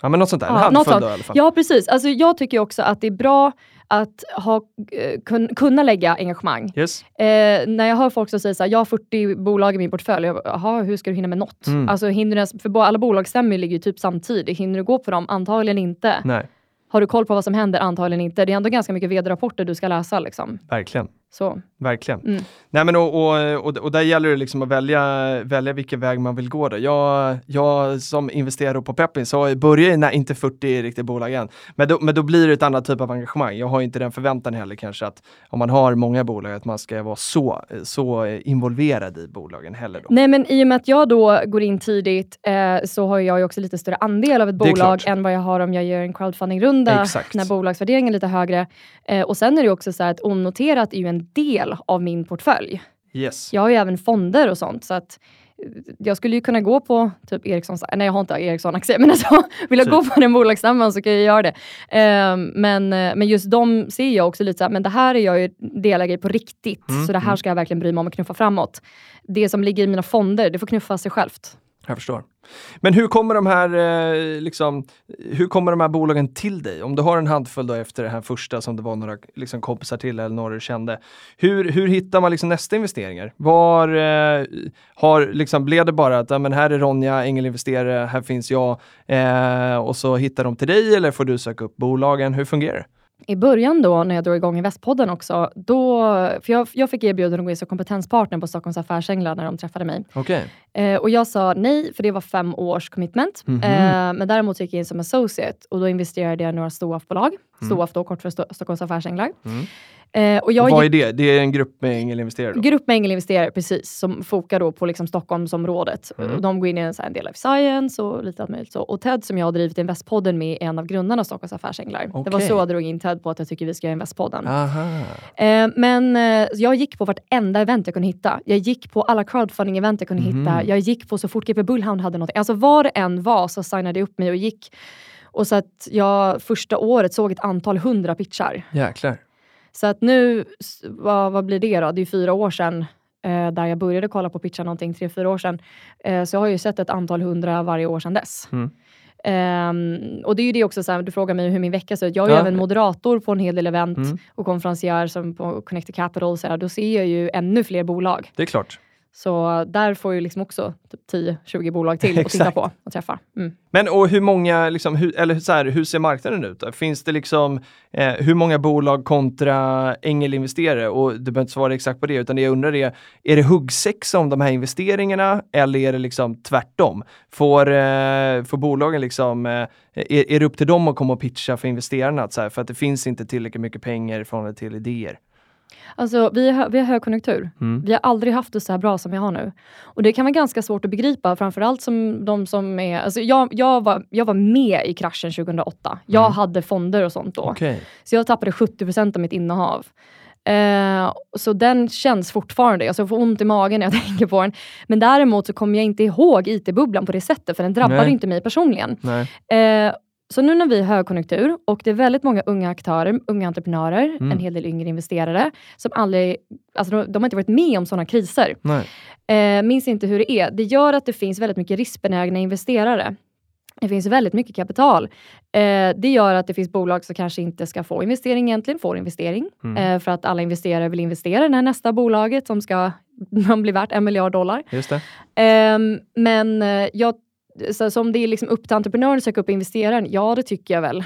Ja, men något sånt där. Ja, något sånt. då i alla fall. Ja, precis. Alltså, jag tycker också att det är bra att ha, eh, kun, kunna lägga engagemang. Yes. Eh, när jag hör folk som säger så här, jag har 40 bolag i min portfölj, jag jaha, hur ska du hinna med något? Mm. Alltså, hinner du för alla bolagsstämmor ligger ju typ samtidigt. Hinner du gå på dem? Antagligen inte. Nej, Har du koll på vad som händer? Antagligen inte. Det är ändå ganska mycket vd-rapporter du ska läsa. Liksom. verkligen. Så. Verkligen. Mm. Nej, men och, och, och, och där gäller det liksom att välja, välja vilken väg man vill gå. Då. Jag, jag som investerare på Peppin så har jag inte 40 riktiga bolag än. Men då, men då blir det ett annat typ av engagemang. Jag har inte den förväntan heller kanske att om man har många bolag att man ska vara så, så involverad i bolagen heller. Då. Nej, men i och med att jag då går in tidigt eh, så har jag ju också lite större andel av ett bolag än vad jag har om jag gör en crowdfunding-runda när bolagsvärderingen är lite högre. Eh, och sen är det också så här att onoterat är ju en del av min portfölj. Yes. Jag har ju även fonder och sånt. Så att eh, jag skulle ju kunna gå på typ Ericssons, nej jag har inte Ericsson-aktier, men alltså, vill jag Typ. gå på den bolagsstämman så kan jag göra det. Ehm, men, eh, men just de ser jag också lite så här, men det här är jag ju delägare i på riktigt, Mm, så det här mm. ska jag verkligen bry mig om och knuffa framåt. Det som ligger i mina fonder, det får knuffa sig självt. Jag förstår. Men hur kommer de här, eh, liksom, hur kommer de här bolagen till dig? Om du har en handfull då efter det här första som det var några liksom, kompisar till eller några du kände. Hur, hur hittar man liksom nästa investeringar? Var eh, har, liksom, blev det bara att ja, men här är Ronja, ängelinvesterare, här finns jag eh, och så hittar de till dig eller får du söka upp bolagen? Hur fungerar det? I början då, när jag drog igång Investpodden också, då, för jag, jag fick erbjudande att gå in som kompetenspartner på Stockholms Affärsänglar när de träffade mig. Okej. Eh, och jag sa nej, för det var fem års commitment. Mhm. Eh, men däremot gick jag in som associate och då investerade jag i några storbolag. STOAF då, kort för Sto- Stockholms Affärsänglar. Mm. Eh, och jag Vad är det? Det är en grupp med ängelinvesterare? då? grupp med ängelinvesterare, precis, som fokar då på liksom Stockholmsområdet. Mm. De går in i en, så här, en del av science och lite allt möjligt. Så. Och Ted som jag har drivit Investpodden med är en av grundarna av Stockholms Affärsänglar. Det var så jag drog in Ted på att jag tycker vi ska göra Investpodden. Eh, men eh, jag gick på vartenda event jag kunde hitta. Jag gick på alla crowdfunding-event jag kunde Mhm. hitta. Jag gick på så fort GP Bullhound hade något. Alltså vad det än var så signade jag upp mig och gick. Och så att jag första året såg ett antal hundra pitchar. Jäklar. Så att nu, vad, vad blir det då? Det är fyra år sedan eh, där jag började kolla på pitchar någonting, tre, fyra år sedan. Eh, så jag har ju sett ett antal hundra varje år sedan dess. Mm. Ehm, och det är ju det också, så här, du frågar mig hur min vecka ser ut. Jag är ju Ja. även moderator på en hel del event Mm. och konferencier som på Connected Capital. Så här, då ser jag ju ännu fler bolag. Det är klart. Så där får jag liksom också typ 10-20 bolag till att titta på och träffa. Mm. Men och hur många, liksom, hur, eller så här, hur ser marknaden ut? Då? Finns det liksom, eh, hur många bolag kontra ängelinvesterare? Och du behöver inte svara exakt på det, utan det jag undrar är, är det huggsexa om de här investeringarna eller är det liksom tvärtom? Får, eh, får bolagen liksom, eh, är, är det upp till dem att komma och pitcha för investerarna? Att så här, för att det finns inte tillräckligt mycket pengar i förhållande till idéer. Alltså, vi, har, vi har högkonjunktur. Mm. Vi har aldrig haft det så här bra som vi har nu. Och det kan vara ganska svårt att begripa, framförallt som de som är... Alltså jag, jag, var, jag var med i kraschen 2008. Jag Mm. hade fonder och sånt då. Okej. Så jag tappade 70% av mitt innehav. Eh, så den känns fortfarande. Alltså jag får ont i magen när jag tänker på den. Men däremot så kommer jag inte ihåg IT-bubblan på det sättet, för den drabbade Nej. inte mig personligen. Nej. Så nu när vi är högkonjunktur och det är väldigt många unga aktörer, unga entreprenörer, Mm. en hel del yngre investerare, som aldrig, alltså de, de har inte varit med om sådana kriser. Nej. Eh, minns inte hur det är. Det gör att det finns väldigt mycket riskbenägna investerare. Det finns väldigt mycket kapital. Eh, det gör att det finns bolag som kanske inte ska få investering egentligen, får investering. Mm. Eh, för att alla investerare vill investera i det här nästa bolaget som ska bli värt en miljard dollar. Just det. Ehm, men eh, jag, så, så om det är liksom upp till entreprenören att söka upp investeraren, ja det tycker jag väl.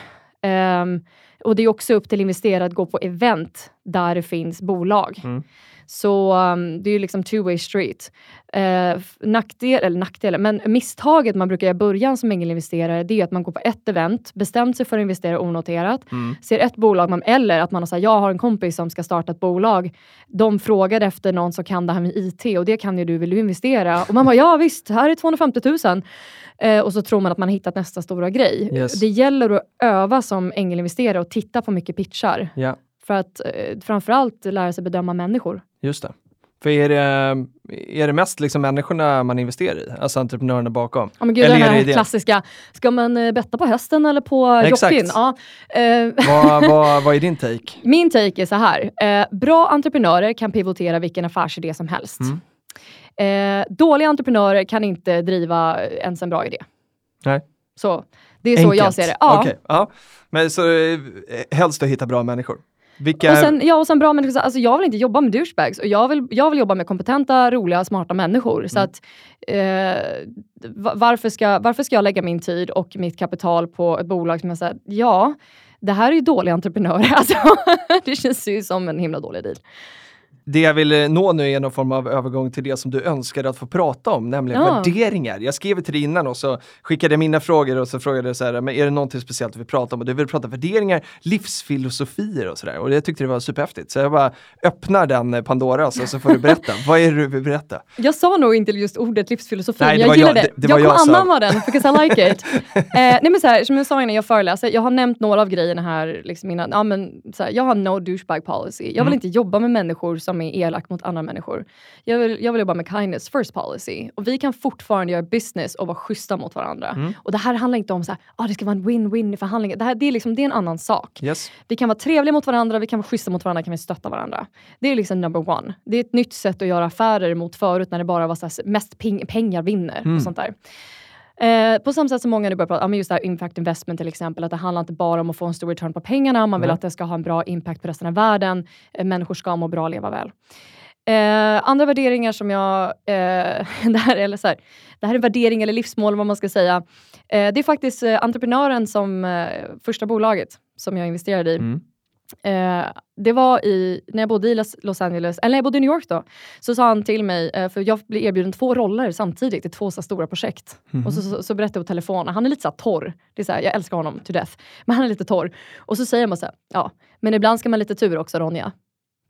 Um, och det är också upp till investerare att gå på event där det finns bolag. Mm. Så um, det är ju liksom two way street. Uh, nackdel, eller nackdelen, men misstaget man brukar göra i början som ängelinvesterare, det är att man går på ett event, bestämt sig för att investera onoterat, Mm. ser ett bolag, man, eller att man har sagt jag har en kompis som ska starta ett bolag. De frågade efter någon som kan det här med IT och det kan ju du, vill du investera? Och man bara, ja visst, här är 250 000. Eh, och så tror man att man har hittat nästa stora grej. Yes. Det gäller att öva som ängelinvesterare och titta på mycket pitchar. Ja. För att eh, framförallt lära sig bedöma människor. Just det. För är det, är det mest liksom människorna man investerar i? Alltså entreprenörerna bakom? Ja men gud, Eller den här klassiska, ska man eh, betta på hästen eller på jockeyn? Ja, eh, vad, vad, vad är din take? min take är så här. Eh, bra entreprenörer kan pivotera vilken affärsidé som helst. Mm. Dåliga entreprenörer kan inte driva ens en bra idé. Nej. Så det är så jag ser det. Ja. Okej, ja. Men så helst att hitta bra människor. Vilka... Och sen, ja, och sen bra människor. Alltså, jag vill inte jobba med douchebags. Och jag, vill, jag vill jobba med kompetenta, roliga, smarta människor. Så Mm. att, eh, va- varför, ska, varför ska jag lägga min tid och mitt kapital på ett bolag som jag säger, ja, det här är ju dåliga entreprenörer. Alltså, det känns ju som en himla dålig deal. Det jag vill eh, nå nu är någon form av övergång till det som du önskade att få prata om, nämligen Ja. värderingar. Jag skrev till dig innan och så skickade jag mina frågor och så frågade jag så här, men är det någonting speciellt du vill prata om? Och du vill prata värderingar, livsfilosofier och sådär. Och jag tyckte det var superhäftigt. Så jag bara öppnar den eh, Pandoras och så får du berätta. Vad är det du vill berätta? Jag sa nog inte just ordet livsfilosofi, Nej, men jag gillar jag- det. det- jag jag kommer anamma den, because I like it. eh, nej men så här, som jag sa innan jag föreläser, jag har nämnt några av grejerna här liksom innan. Ja, men, så här, jag har no douchebag policy. Jag vill Mm. inte jobba med människor som är elak mot andra människor. Jag vill, jag vill jobba med kindness first policy. Och vi kan fortfarande göra business och vara schyssta mot varandra. Mm. Och det här handlar inte om så här, ah, det ska vara en win-win i förhandlingen. Det, här, det, är liksom, det är en annan sak. Yes. Vi kan vara trevliga mot varandra, vi kan vara schyssta mot varandra, kan vi stötta varandra. Det är liksom number one. Det är ett nytt sätt att göra affärer mot förut när det bara var så här, mest ping, pengar vinner Mm. och sånt där. Eh, på samma sätt som många nu börjar prata om just det här impact investment till exempel, att det handlar inte bara om att få en stor return på pengarna, man vill Nej. att det ska ha en bra impact på resten av världen, eh, människor ska må bra och leva väl. Eh, andra värderingar som jag, eh, det, här, eller så här, det här är en värdering eller livsmål vad man ska säga. Eh, det är faktiskt eh, entreprenören som första bolaget som jag investerade i. Mm. Eh, det var i, när jag bodde i Los, Angeles, eller när jag bodde i New York då, så sa han till mig, eh, för jag blev erbjuden två roller samtidigt i två så stora projekt. Och så, så, så berättade jag på telefon, han är lite så torr. Det är så här, jag älskar honom to death. Men han är lite torr. Och så säger man så här, ja, men ibland ska man ha lite tur också Ronja.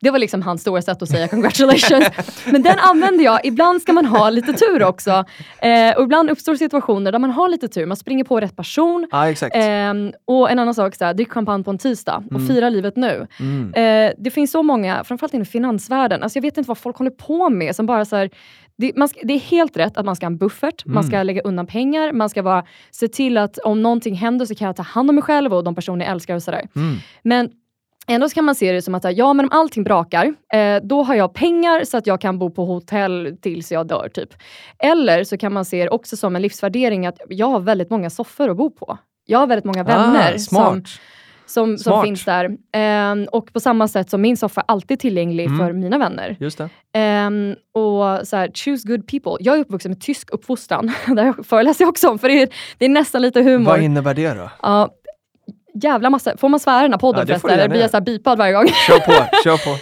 Det var liksom hans stora sätt att säga congratulations. Men den använder jag. Ibland ska man ha lite tur också. Eh, och ibland uppstår situationer där man har lite tur. Man springer på rätt person. Exakt. Ehm, och en annan sak, så här, drick champagne på en tisdag och fira livet nu. Mm. Eh, det finns så många, framförallt inom finansvärlden, alltså jag vet inte vad folk håller på med som bara så här, det, ska, det är helt rätt att man ska ha en buffert, man ska lägga undan pengar, man ska vara, se till att om någonting händer så kan jag ta hand om mig själv och de personer jag älskar och sådär. Mm. Men Ändå kan man se det som att ja, men om allting brakar, eh, då har jag pengar så att jag kan bo på hotell tills jag dör. typ. Eller så kan man se det också som en livsvärdering att jag har väldigt många soffor att bo på. Jag har väldigt många vänner ah, som, som, som finns där. Ehm, och på samma sätt som min soffa är alltid tillgänglig Mm. för mina vänner. Just det. Ehm, och så här, choose good people. Jag är uppvuxen med tysk uppfostran. Där föreläser jag också om, för det är, det är nästan lite humor. Vad innebär det då? Ja, jävla massa. Får man svära i den här podden Ja, förresten? Eller blir jag så här bipad varje gång? Kör på, kör på.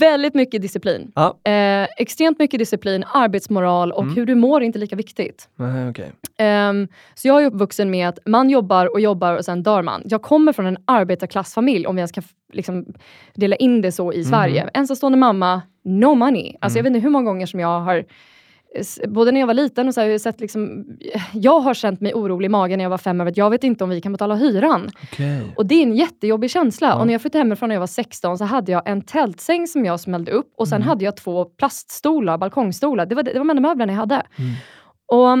Väldigt mycket disciplin. Ja. Eh, extremt mycket disciplin, arbetsmoral och Mm. hur du mår är inte lika viktigt. Nej, okej. Ehm, så jag är uppvuxen med att man jobbar och jobbar och sen dör man. Jag kommer från en arbetarklassfamilj, om vi ens kan liksom dela in det så i Sverige. Ensamstående mamma, no money. Alltså Jag vet inte hur många gånger som jag har Både när jag var liten och så har jag sett liksom, jag har känt mig orolig i magen när jag var fem över att jag vet inte om vi kan betala hyran. Okej. Och det är en jättejobbig känsla. Ja. Och när jag flyttade hemifrån när jag var 16 så hade jag en tältsäng som jag smällde upp och sen hade jag två plaststolar, balkongstolar. Det var, det var de enda möblerna jag hade. Och,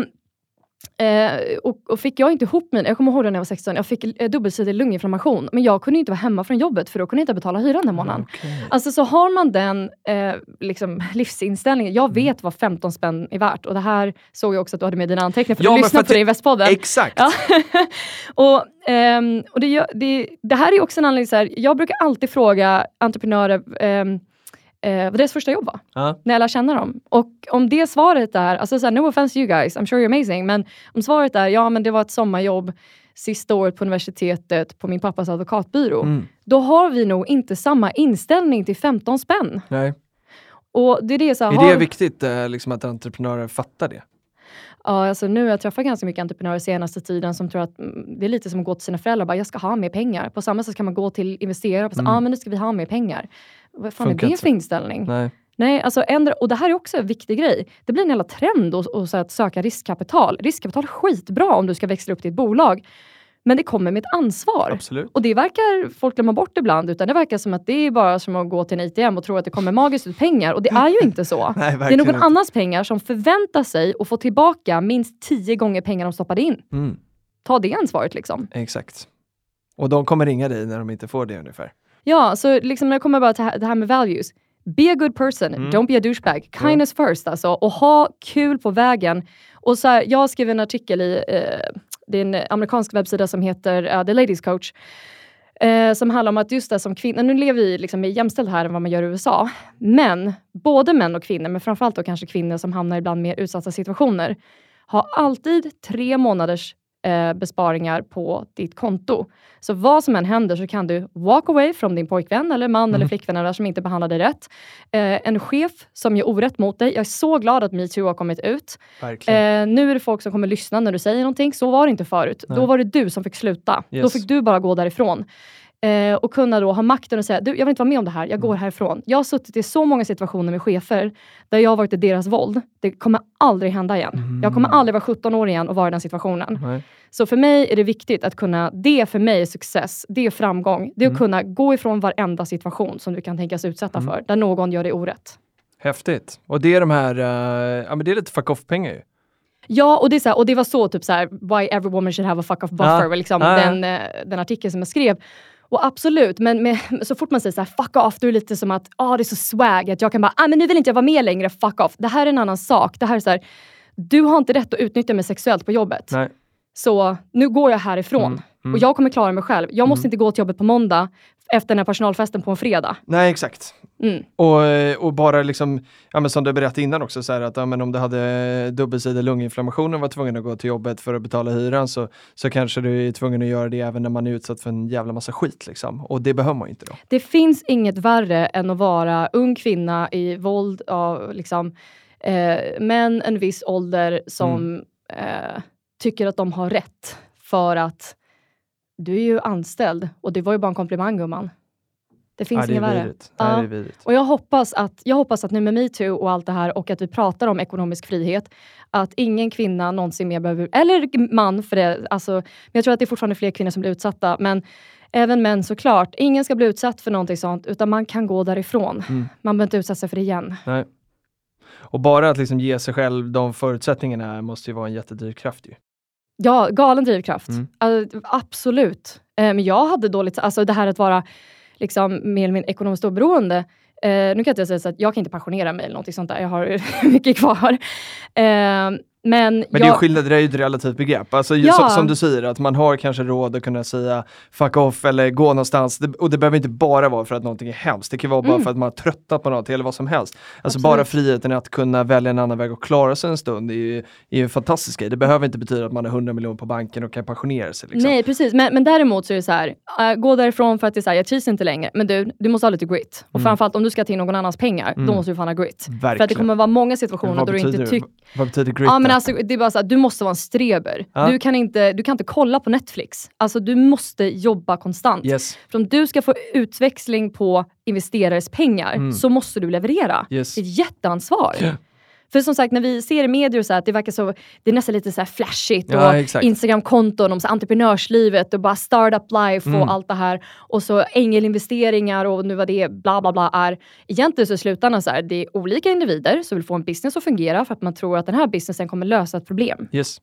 eh, och, och fick jag inte ihop mina, jag kommer ihåg när jag var 16, jag fick eh, dubbelsidig lunginflammation. Men jag kunde inte vara hemma från jobbet för då kunde jag inte betala hyran den månaden. Okej. Alltså så har man den eh, liksom, livsinställningen, jag vet vad 15 spänn är värt. Och det här såg jag också att du hade med dina anteckningar, för Ja, du lyssnade på det i Västpodden. Exakt. Ja. och ehm, och det, det, det här är också en anledning, så här, jag brukar alltid fråga entreprenörer ehm, eh, vad deras första jobb var, Ja. när jag lär känna dem. Och om det svaret är, alltså så här, no offense you guys, I'm sure you're amazing, men om svaret är ja men det var ett sommarjobb sista året på universitetet på min pappas advokatbyrå, Mm. då har vi nog inte samma inställning till 15 spänn. Nej. Och det är det, så här, Är har- det viktigt eh, liksom att entreprenörer fattar det? Ja, alltså nu har jag träffat ganska mycket entreprenörer senaste tiden som tror att mm, det är lite som att gå till sina föräldrar och bara, jag ska ha mer pengar. På samma sätt kan man gå till investerare och säga, ah, men nu ska vi ha mer pengar. Vad fan. Funkar är det för inställning? Nej. Nej, alltså ändra, och det här är också en viktig grej. Det blir en jävla trend att, att, så att söka riskkapital. Riskkapital är skitbra om du ska växla upp ditt bolag. Men det kommer med ett ansvar. Absolut. Och det verkar folk glömma bort ibland, utan det verkar som att det är bara som att gå till en ATM och tro att det kommer magiskt ut pengar. Och det är ju inte så. Nej, Det är någon inte. annans pengar som förväntar sig att få tillbaka minst tio gånger pengar de stoppade in. Mm. Ta det ansvaret liksom. Exakt. Och de kommer ringa dig när de inte får det ungefär. Ja, så liksom när det kommer bara till det här med values. Be a good person, Mm. don't be a douchebag. Kindness first alltså. Och ha kul på vägen. Och så här, jag skrev en artikel i, eh, det är en amerikansk webbsida som heter eh, The Ladies Coach. Eh, som handlar om att just det som kvinnor, nu lever vi liksom mer jämställt här än vad man gör i USA. Men både män och kvinnor, men framförallt då kanske kvinnor som hamnar ibland mer utsatta situationer, har alltid tre månaders eh, besparingar på ditt konto. Så vad som än händer så kan du walk away från din pojkvän eller man eller flickvän eller som inte behandlar dig rätt. Eh, en chef som gör orätt mot dig. Jag är så glad att metoo har kommit ut. Eh, nu är det folk som kommer lyssna när du säger någonting. Så var det inte förut. Nej. Då var det du som fick sluta. Då Yes. fick du bara gå därifrån. Eh, och kunna då ha makten och säga, du, jag vill inte vara med om det här, jag går härifrån. Jag har suttit i så många situationer med chefer där jag har varit i deras våld. Det kommer aldrig hända igen. Jag kommer aldrig vara 17 år igen och vara i den situationen. Nej. Så för mig är det viktigt att kunna, det för mig är success, det är framgång. Det är att kunna gå ifrån varenda situation som du kan tänkas utsätta för, där någon gör dig orätt. Häftigt. Och det är de här, eh, ja men det är lite fuck off-pengar ju. Ja, och det, är så här, och det var så typ så här, why every woman should have a fuck off buffer, var liksom ja. Den, eh, den artikeln som jag skrev. Och absolut, men med, så fort man säger så här, fuck off, då är det lite som att ah, det är så swag, att jag kan bara, ah, men nu vill inte jag vara med längre, fuck off. Det här är en annan sak. Det här är så här, du har inte rätt att utnyttja mig sexuellt på jobbet. Nej. Så nu går jag härifrån. Mm, mm. Och jag kommer klara mig själv. Jag måste inte gå till jobbet på måndag efter den här personalfesten på en fredag. Nej, exakt. Mm. Och, och bara liksom, ja, som du berättade innan också, så här att ja, men om du hade dubbelsidig lunginflammation och var tvungen att gå till jobbet för att betala hyran så, så kanske du är tvungen att göra det även när man är utsatt för en jävla massa skit. Liksom. Och det behöver man ju inte då. Det finns inget värre än att vara ung kvinna i våld av liksom, eh, män en viss ålder som Mm. eh, tycker att de har rätt för att du är ju anställd och det var ju bara en komplimang gumman. Det finns ja, inget är värre. Ja. Och jag hoppas, att, jag hoppas att nu med metoo och allt det här och att vi pratar om ekonomisk frihet, att ingen kvinna någonsin mer behöver, eller man för det, alltså, men jag tror att det är fortfarande fler kvinnor som blir utsatta, men även män såklart. Ingen ska bli utsatt för någonting sånt, utan man kan gå därifrån. Mm. Man behöver inte utsätta sig för det igen. Nej. Och bara att liksom ge sig själv de förutsättningarna måste ju vara en jättedrivkraft ju. Ja, galen drivkraft. Mm. Alltså, absolut. Eh, men jag hade dåligt, alltså det här att vara liksom, mer eller mindre ekonomiskt oberoende. Eh, nu kan jag inte säga så att jag kan inte pensionera mig eller någonting sånt där. Jag har mycket kvar. Eh, men Men jag, det är skillnad, det är ju ett relativt begrepp. Alltså, Ja. som, som du säger, att man har kanske råd att kunna säga fuck off eller gå någonstans. Det, och det behöver inte bara vara för att någonting är hemskt. Det kan vara bara Mm. för att man har tröttnat på något eller vad som helst. Alltså Absolut. bara friheten att kunna välja en annan väg och klara sig en stund är ju, är ju en fantastisk grej. Det behöver inte betyda att man har 100 miljoner på banken och kan pensionera sig. Liksom. Nej precis, men, men däremot så är det så här, äh, gå därifrån för att det är så här, jag trivs inte längre. Men du, du måste ha lite grit. Och Mm. framförallt om du ska ta in någon annans pengar, Mm. då måste du fan ha grit. Verkligen. För att det kommer vara många situationer då du inte tycker... vad betyder grit? Ja? Alltså det är bara så att du måste vara en streber. Ja. Du, kan inte, du kan inte kolla på Netflix. Alltså du måste jobba konstant. yes. För om du ska få utväxling på investerares pengar Mm. så måste du leverera. Yes. Det är ett jätteansvar. Ja. För som sagt, när vi ser i medier så att det verkar så, det är nästan lite så här flashigt Ja, och exakt. Instagramkonton om så entreprenörslivet och bara startup life Mm. och allt det här. Och så ängelinvesteringar och nu vad det är, bla bla bla är. Egentligen så i slutändan så här, det är olika individer som vill få en business att fungera för att man tror att den här businessen kommer lösa ett problem. Yes.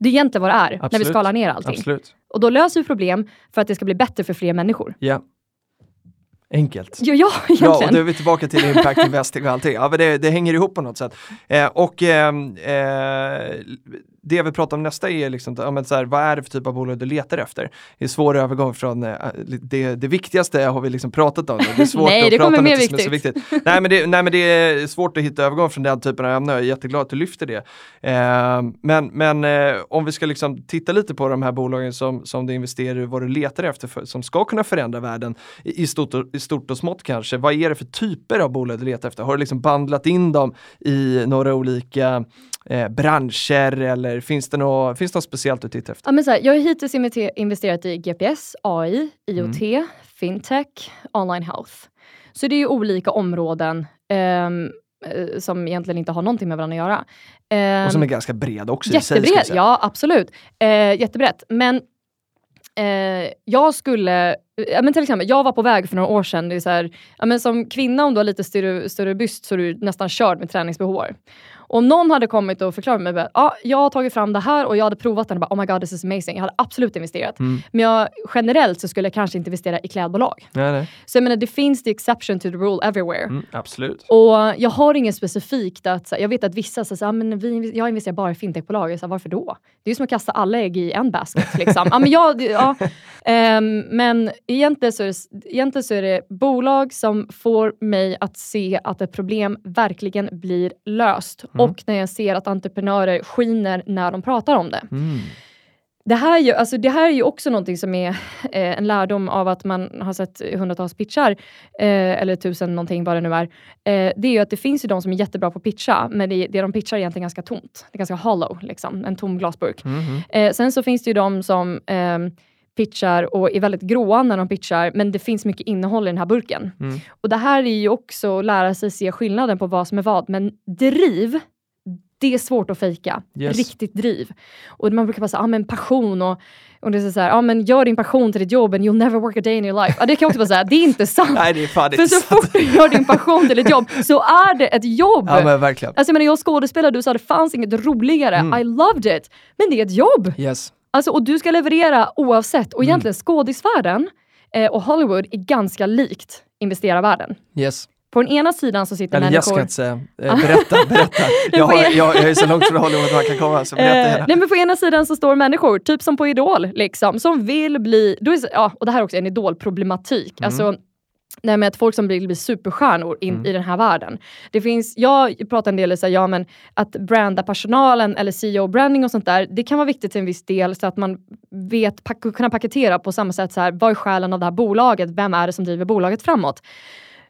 Det är egentligen vad det är när vi Absolut. skalar ner allting. Absolut. Och då löser vi problem för att det ska bli bättre för fler människor. Ja. Enkelt. Ja, ja egentligen. Ja, och då är vi tillbaka till impact investing och allting. Ja, men det, det hänger ihop på något sätt. Eh, och ehm, eh, det jag vill prata om nästa är liksom, ja, men så här, vad är det för typ av bolag du letar efter? Det är svår övergång från eh, det, det viktigaste har vi liksom pratat om. Det är svårt Nej, att det prata kommer om mer något som är så viktigt. viktigt. nej, men det, nej men det är svårt att hitta övergång från den typen av ämnen. Jag är jätteglad att du lyfter det. Eh, men men eh, om vi ska liksom titta lite på de här bolagen som, som du investerar i, vad du letar efter för, som ska kunna förändra världen i, i, stort och, i stort och smått kanske. Vad är det för typer av bolag du letar efter? Har du liksom bandlat in dem i några olika eh, branscher eller finns det något, finns det något speciellt du tittar efter? Ja, men så här, jag har hittills investe- investerat i GPS, AI, IoT, Mm. fintech, online health. Så det är ju olika områden ehm, eh, som egentligen inte har någonting med varandra att göra. Ehm, Och som är ganska bred också säga. ja absolut. Eh, jättebrett. Men eh, jag skulle, ja, men till exempel, jag var på väg för några år sedan, det är så här, ja, men som kvinna om du har lite större, större byst så är du nästan körd med träningsbehov. Och om någon hade kommit och förklarat för mig att ah, jag har tagit fram det här och jag hade provat den och bara oh my god this is amazing. Jag hade absolut investerat. Mm. Men jag, generellt så skulle jag kanske inte investera i klädbolag. Nej, nej. Så jag menar det finns the exception to the rule everywhere. Mm, absolut. Och jag har inget specifikt att, så jag vet att vissa säger ah, men vi, jag investerar bara i fintechbolag. Säger, varför då? Det är ju som att kasta alla ägg i en basket. Liksom. ja, men, jag, ja, Ehm, men egentligen så, är det, egentligen så är det bolag som får mig att se att ett problem verkligen blir löst. Mm. Och när jag ser att entreprenörer skiner när de pratar om det. Mm. Det här, är ju, alltså det här är ju också någonting som är eh, en lärdom av att man har sett hundratals pitchar, eh, eller tusen någonting vad det nu är. Eh, det är ju att det finns ju de som är jättebra på att pitcha, men det, det de pitchar är egentligen ganska tomt. Det är ganska hollow, liksom, en tom glasburk. Eh, sen så finns det ju de som ehm, pitchar och är väldigt gråa när de pitchar, men det finns mycket innehåll i den här burken. Mm. Och det här är ju också att lära sig se skillnaden på vad som är vad, men driv, det är svårt att fejka. Yes. Riktigt driv. Och man brukar bara säga, ah, men passion och, och det är så här, ah, men gör din passion till ditt jobb and you'll never work a day in your life. Ja, det kan jag också bara säga, det är inte sant. Nej, det är fan För inte så sant. fort du gör din passion till ett jobb så är det ett jobb. Ja, men verkligen. Alltså jag menar, jag skådespelare, du sa det fanns inget roligare. Mm. I loved it. Men det är ett jobb. Yes. Alltså, och du ska leverera oavsett. Och Mm. egentligen skådisvärlden eh, och Hollywood är ganska likt investerarvärlden. Yes. På den ena sidan så sitter Eller jag ska människor... inte säga. Eh, berätta, berätta. jag, har, jag, jag är så långt från Hollywood man kan komma, så berätta Eh, gärna. nej men på ena sidan så står människor, typ som på Idol, liksom, som vill bli... Då är, ja, och det här är också en idolproblematik. Mm. Alltså, Nej, men att folk som vill bli superstjärnor in Mm. i den här världen. Det finns, jag pratar en del om ja, men att branda personalen eller CEO-branding och sånt där. Det kan vara viktigt till en viss del så att man vet pack, kunna paketera på samma sätt. Så här, vad är själen av det här bolaget? Vem är det som driver bolaget framåt?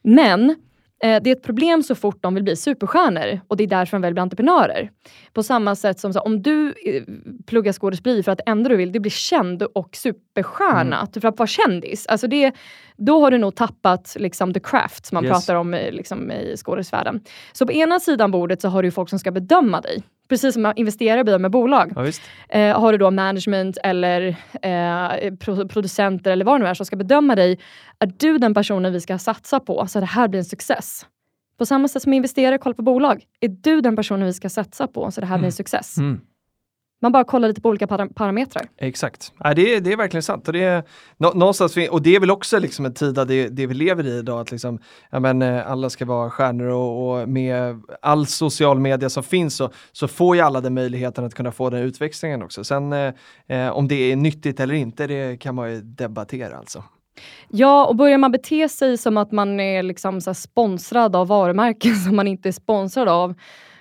Men det är ett problem så fort de vill bli superstjärnor och det är därför de väljer bli entreprenörer. På samma sätt som så, om du eh, pluggar skådespeleri för att det enda du vill det är bli känd och superstjärna, typ för att vara kändis. Alltså det, då har du nog tappat liksom, the craft som man Yes. pratar om eh, liksom, i skådisvärlden. Så på ena sidan bordet så har du folk som ska bedöma dig. Precis som investerare bedömer bolag. Ja. Eh, har du då management eller eh, pro producenter eller vad det nu är som ska bedöma dig. Är du den personen vi ska satsa på så att det här blir en success? På samma sätt som investerare kollar på bolag. Är du den personen vi ska satsa på så det här blir en success? Mm. Man bara kollar lite på olika para parametrar. Exakt. Ja, det, är, det är verkligen sant. Och det, är, nå, någonstans, och det är väl också liksom en tid av det, det vi lever i idag, att liksom, ja, men, eh, alla ska vara stjärnor och, och med all social media som finns så, så får ju alla den möjligheten att kunna få den utväxlingen också. Sen eh, eh, om det är nyttigt eller inte, det kan man ju debattera alltså. Ja, och börjar man bete sig som att man är liksom så sponsrad av varumärken som man inte är sponsrad av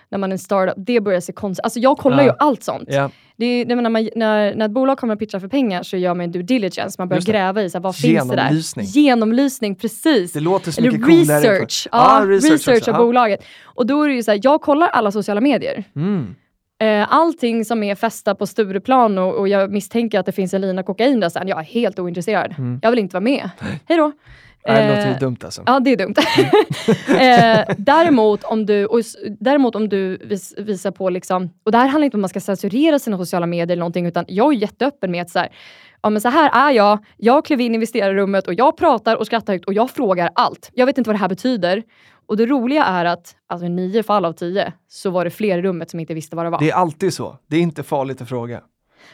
när man är en startup, det börjar se konstigt Alltså jag kollar Ja. ju allt sånt. Ja, Det är, det när, man, när, när ett bolag kommer och pitchar för pengar så gör man en due diligence. Man börjar gräva i så här, vad finns det där. Genomlysning. Precis. det låter så Eller mycket coolare. research. Ja, research, research också. av bolaget. Och då är det ju så här, jag kollar alla sociala medier. Mm. Eh, allting som är festa på Stureplan och, och jag misstänker att det finns en lina kokain där sen, jag är helt ointresserad. Jag vill inte vara med. Hej då. Mm. Det Eh, låter ju dumt alltså. Ja, det är dumt. eh, däremot, om du, och, däremot om du vis, visar på, liksom, och det här handlar inte om att man ska censurera sina sociala medier eller någonting, utan jag är jätteöppen med att så här, ja, men så här är jag, jag klev in i investerarrummet och jag pratar och skrattar högt och jag frågar allt. Jag vet inte vad det här betyder. Och det roliga är att alltså, i nio fall av tio så var det fler i rummet som inte visste vad det var. Det är alltid så. Det är inte farligt att fråga.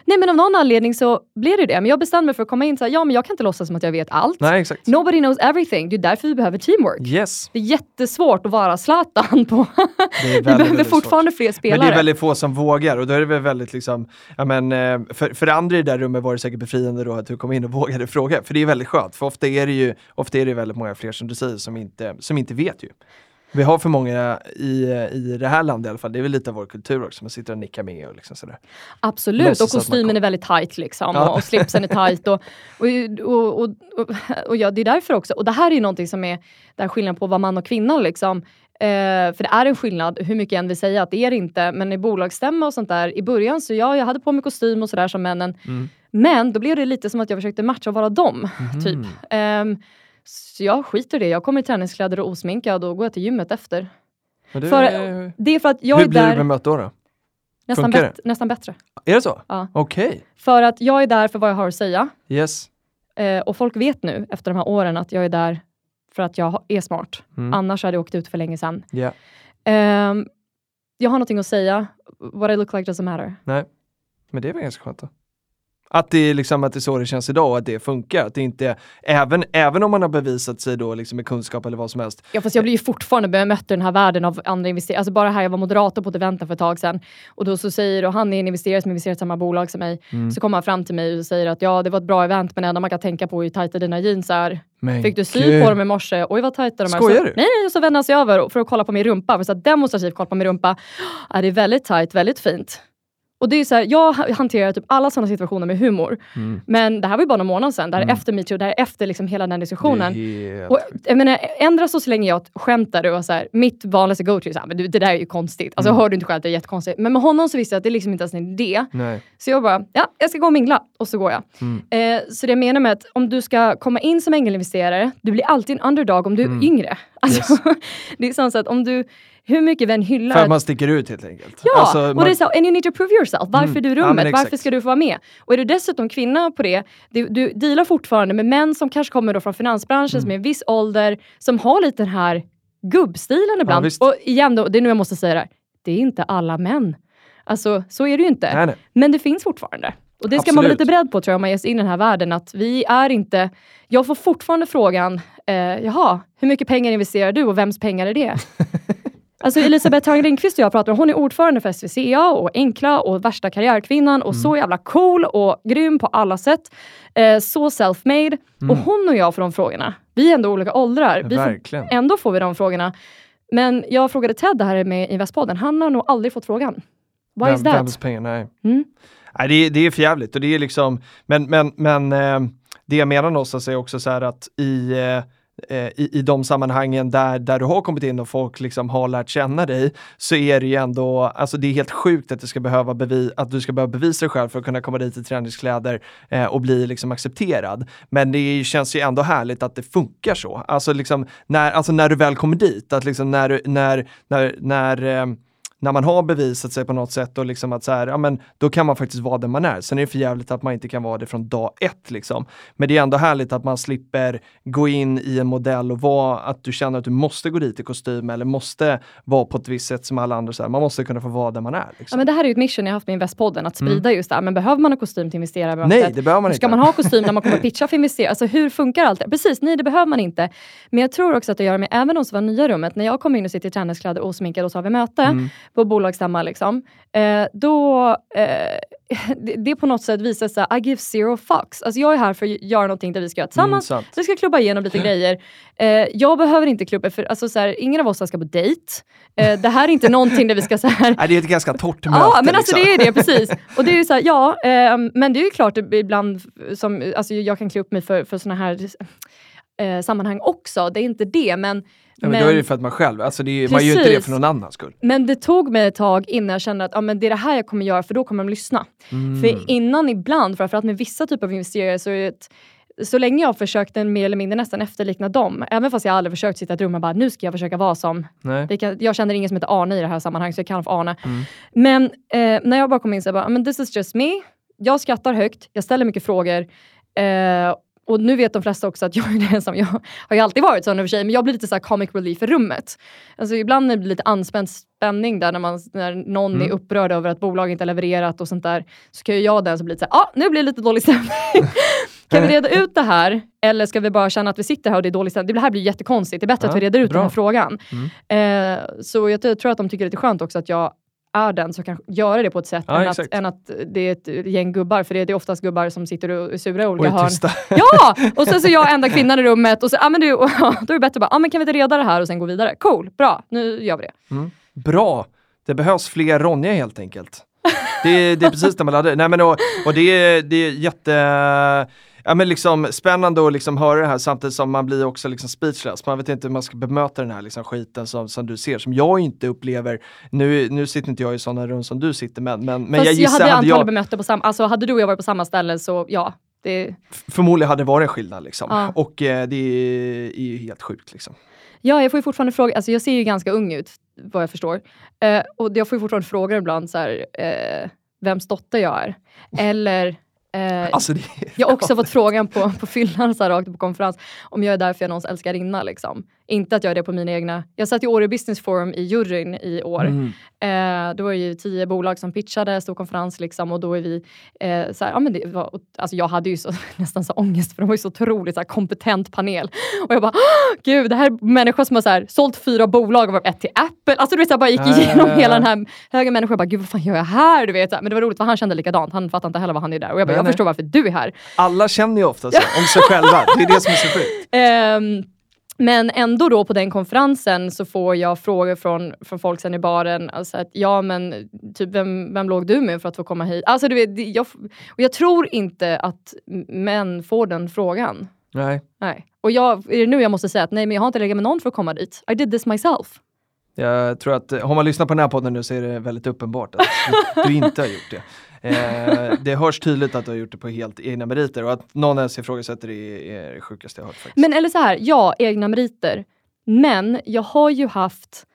Nej men av någon anledning så blir det det. Men jag bestämde mig för att komma in så här, ja men jag kan inte låtsas som att jag vet allt. Nej, exakt. Nobody knows everything. Det är därför vi behöver teamwork. Yes. Det är jättesvårt att vara Zlatan på... Vi behöver fortfarande fler Men spelare. det är väldigt få som vågar och då är det väl väldigt liksom, ja men eh, för, för andra i det där rummet var det säkert befriande då att du kom in och vågade fråga, för det är väldigt skönt, för ofta är det ju, ofta är det väldigt många fler som du säger som inte, som inte vet ju. Vi har för många i, i det här landet i alla fall, det är väl lite av vår kultur också, man sitter och nickar med och liksom sådär. Absolut, Låtsas och kostymen kom- är väldigt tight liksom. Ja. Och, och slipsen är tight. Och, och, och, och, och, ja, det är därför också. Och det här är ju någonting som är den skillnaden på vara man och kvinna. Liksom. Eh, för det är en skillnad, hur mycket än vi säger att det är det inte. Men i bolagsstämma och sånt där, i början så ja, jag hade på mig kostym och sådär som männen. Mm. Men då blev det lite som att jag försökte matcha och vara dem. Mhm. Typ. Ehm, så jag skiter i det. Jag kommer i träningskläder och osminkad och går jag till gymmet efter. Det, För- Det är för att jag hur är blir där bemött då? då? nästan, bet- nästan bättre. Är det så? Ja. Okej, För att jag är där för vad jag har att säga. yes. Eh, och folk vet nu efter de här åren att jag är där för att jag är smart. Mm. Annars hade jag åkt ut för länge sedan. Ja. Ehm, jag har någonting att säga. What I look like doesn't matter. Nej, men det är väl ganska skönt då. Att det, är liksom, att det är så det känns idag och att det funkar. Att det inte, även, även om man har bevisat sig då liksom med kunskap eller vad som helst. Ja, fast jag blir ju fortfarande bemött i den här världen av andra investerare. Alltså bara här, jag var moderator på ett event för ett tag sedan. Och då så säger, och han är en investerare som investerar i samma bolag som mig. Mm. Så kommer han fram till mig och säger att ja, det var ett bra event, men det enda man kan tänka på är hur tajta dina jeans är. Men Fick du sy gud. på dem i morse? Oj vad tajta de är. Skojar så, du? Nej, nej, så vände han sig över för att kolla på min rumpa. För så demonstrativt kolla på min rumpa. Ja, det är väldigt tajt, väldigt fint. Och det är så här, jag ha- hanterar typ alla sådana situationer med humor. Mm. Men det här var ju bara några månader sedan. Det här är Mm. efter metoo, det här är efter liksom hela den diskussionen. Helt Och, jag menar, ändra så, länge jag skämtade och så här, mitt vanligaste go-to är så här, men det där är ju konstigt. Alltså Mm. hör du inte själv att det är jättekonstigt. Men med honom så visste jag att det är liksom inte ens en idé. Nej. Så jag bara, ja, jag ska gå och mingla. Och så går jag. Mm. Eh, så det jag menar med att om du ska komma in som ängelinvesterare, du blir alltid en underdog om du är Mm. yngre. Alltså, det är som så att om du, hur mycket vi än hyllar... För att man sticker ut helt enkelt. Ja, Alltså, och man- det är så, and you need to prove yourself. Varför Mm. du Ja, rummet? exakt. Varför ska du få vara med? Och är du dessutom kvinna på det, du, du dealar fortfarande med män som kanske kommer då från finansbranschen, som är en viss ålder, som har lite den här gubbstilen ibland. visst. och igen, då, det är nu jag måste säga det här, det är inte alla män. Alltså, så är det ju inte. Nej, nej. Men det finns fortfarande. Och det ska man vara Absolut. lite beredd på tror jag om man ger sig in i den här världen. Att vi är inte... Jag får fortfarande frågan, eh, jaha, hur mycket pengar investerar du och vems pengar är det? Alltså Elisabeth Thörn Lindqvist och jag pratar om, hon är ordförande för SVCA och Enkla och värsta karriärkvinnan och så jävla cool och grym på alla sätt. Eh, så self-made. Och hon och jag får de frågorna. Vi är ändå olika åldrar. Vi får, ändå får vi de frågorna. Men jag frågade Ted det här med Investpodden, han har nog aldrig fått frågan. Why is Vem- that? Vems pengar? Nej. Mm. Nej, det, är- det är för jävligt och det är liksom, men, men, men eh, det jag menar någonstans är också så här att i, eh, Eh, i, i de sammanhangen där, där du har kommit in och folk liksom har lärt känna dig så är det ju ändå, alltså det är helt sjukt att, det ska behöva bevi, att du ska behöva bevisa dig själv för att kunna komma dit i träningskläder eh, och bli liksom accepterad. Men det är, känns ju ändå härligt att det funkar så. Alltså, liksom, när, alltså när du väl kommer dit, att liksom när, när, när, när eh, när man har bevisat sig på något sätt och liksom att så här, ja men då kan man faktiskt vara den man är. Sen är det för jävligt att man inte kan vara det från dag ett liksom. Men det är ändå härligt att man slipper gå in i en modell och vara att du känner att du måste gå dit i kostym eller måste vara på ett visst sätt som alla andra. Så här. Man måste kunna få vara den man är. Ja, Liksom. men det här är ju ett mission jag haft med Investpodden, att sprida just det här. Men behöver man ha kostym till investerare? Nej, det behöver man Ska inte. man ha kostym när man kommer pitcha för investerare? Alltså hur funkar allt det? Precis, nej det behöver man inte. Men jag tror också att det gör med även de som var nya i rummet. När jag kommer in och sitter i träningskläder och sminkad och så har vi möte Mm. På bolagsstämma, liksom, eh, då eh, det, det på något sätt visar sig I give zero fucks. Alltså jag är här för att göra någonting där vi ska göra tillsammans. Mm, vi ska klubba igenom lite grejer. Eh, jag behöver inte klubba, för alltså, så här, ingen av oss ska på dejt. Eh, det här är inte någonting där vi ska så här, Nej, det är ett ganska torrt möte. Ja, men alltså liksom. det är det precis. Och det är ju så här, ja, ehm, men det är ju klart ibland som, alltså jag kan klä upp mig för, för såna här eh, sammanhang också. Det är inte det, men, Ja, men då är det för att man själv, alltså det är, man gör inte det för någon annans skull. men det tog mig ett tag innan jag kände att ja, men det är det här jag kommer göra, för då kommer de lyssna. Mm. För innan ibland, framförallt med vissa typer av investerare, så är det ett, så länge jag försökte mer eller mindre nästan efterlikna dem, även fast jag aldrig försökt sitta i ett rum och bara nu ska jag försöka vara som kan, jag känner ingen som heter Arne i det här sammanhanget, så jag kallar för Arne. Mm. Men eh, när jag bara kom in så jag bara, men this is just me. Jag skrattar högt, jag ställer mycket frågor. Eh, och nu vet de flesta också att jag är den som, jag har ju alltid varit sån i och för sig, men jag blir lite så här comic relief i rummet. Alltså ibland när det blir lite anspänd spänning där när, man, när någon Mm. är upprörd över att bolag inte har levererat och sånt där, så kan ju jag den som blir så här, ah, nu blir det lite dålig stämning. kan vi reda ut det här? Eller ska vi bara känna att vi sitter här och det är dålig stämning? Det här blir jättekonstigt, det är bättre Ja, att vi reder ut bra. den här frågan. Mm. Eh, så jag tror att de tycker det är lite skönt också att jag är den som kan göra det på ett sätt Ja, än, att, än att det är ett gäng gubbar, för det är, det är oftast gubbar som sitter och är sura i Och olika är hörn. tysta. Ja! Och sen så är jag enda kvinnan i rummet och så, ja, men du, då är det bättre att bara, ja, men kan vi inte reda det här och sen gå vidare? Cool, bra, nu gör vi det. Bra! Det behövs fler Ronja helt enkelt. Det, är- det är precis det man laddar. Nej men och, och det, är, det är jätte Ja men liksom spännande att liksom höra det här samtidigt som man blir också liksom speechless. Man vet inte hur man ska bemöta den här liksom skiten som, som du ser, som jag inte upplever. Nu, nu sitter inte jag i sådana rum som du sitter men, men, men Fast jag jag, gissar, hade hade antagligen jag, bemött det på samma, alltså hade du och jag varit på samma ställe så ja, det, förmodligen hade det varit en skillnad liksom. Ja. Och eh, det är, är ju helt sjukt liksom. Ja, jag får ju fortfarande fråga, alltså jag ser ju ganska ung ut vad jag förstår. Eh, och jag får ju fortfarande frågor ibland så här, eh, vems dotter jag är. Eller eh, Alltså det jag har också fått frågan på, på fyllan så här, rakt på konferens om jag är där för jag är någons älskarinna. Liksom. Inte att jag är det på mina egna... Jag satt i Åre Business Forum i juryn i år. Mm. Eh, då var det ju tio bolag som pitchade, stor konferens liksom, och då är vi eh, så här, ja, men det var, alltså jag hade ju så, nästan så ångest för de var ju så otroligt så här, kompetent panel. Och jag bara, "Åh, gud det här är människor som har så här, sålt fyra bolag och var ett till Apple. Alltså du vet, här, bara gick igenom ja, hela den här högen människor. Jag bara, gud vad fan gör jag här? Du vet. Men det var roligt för han kände likadant. Han fattade inte heller vad han är där. Och jag bara, Nej, jag nej. förstår varför du är här. Alla känner ju ofta så om sig själva. Det är det som är så sjukt. Ehm, men ändå då på den konferensen så får jag frågor från, från folk sen i baren. Alltså att, ja men typ vem, vem låg du med för att få komma hit? Alltså du vet, jag, och jag tror inte att män får den frågan. Nej. Nej. Och jag, är det nu jag måste säga att nej men jag har inte legat med någon för att komma dit. I did this myself. Jag tror att, eh, har man lyssnat på den här podden nu så är det väldigt uppenbart att du, du inte har gjort det. Eh, det hörs tydligt att du har gjort det på helt egna meriter och att någon ens ifrågasätter det är det sjukaste jag hört faktiskt. Men eller så här, ja, egna meriter. Men jag har ju haft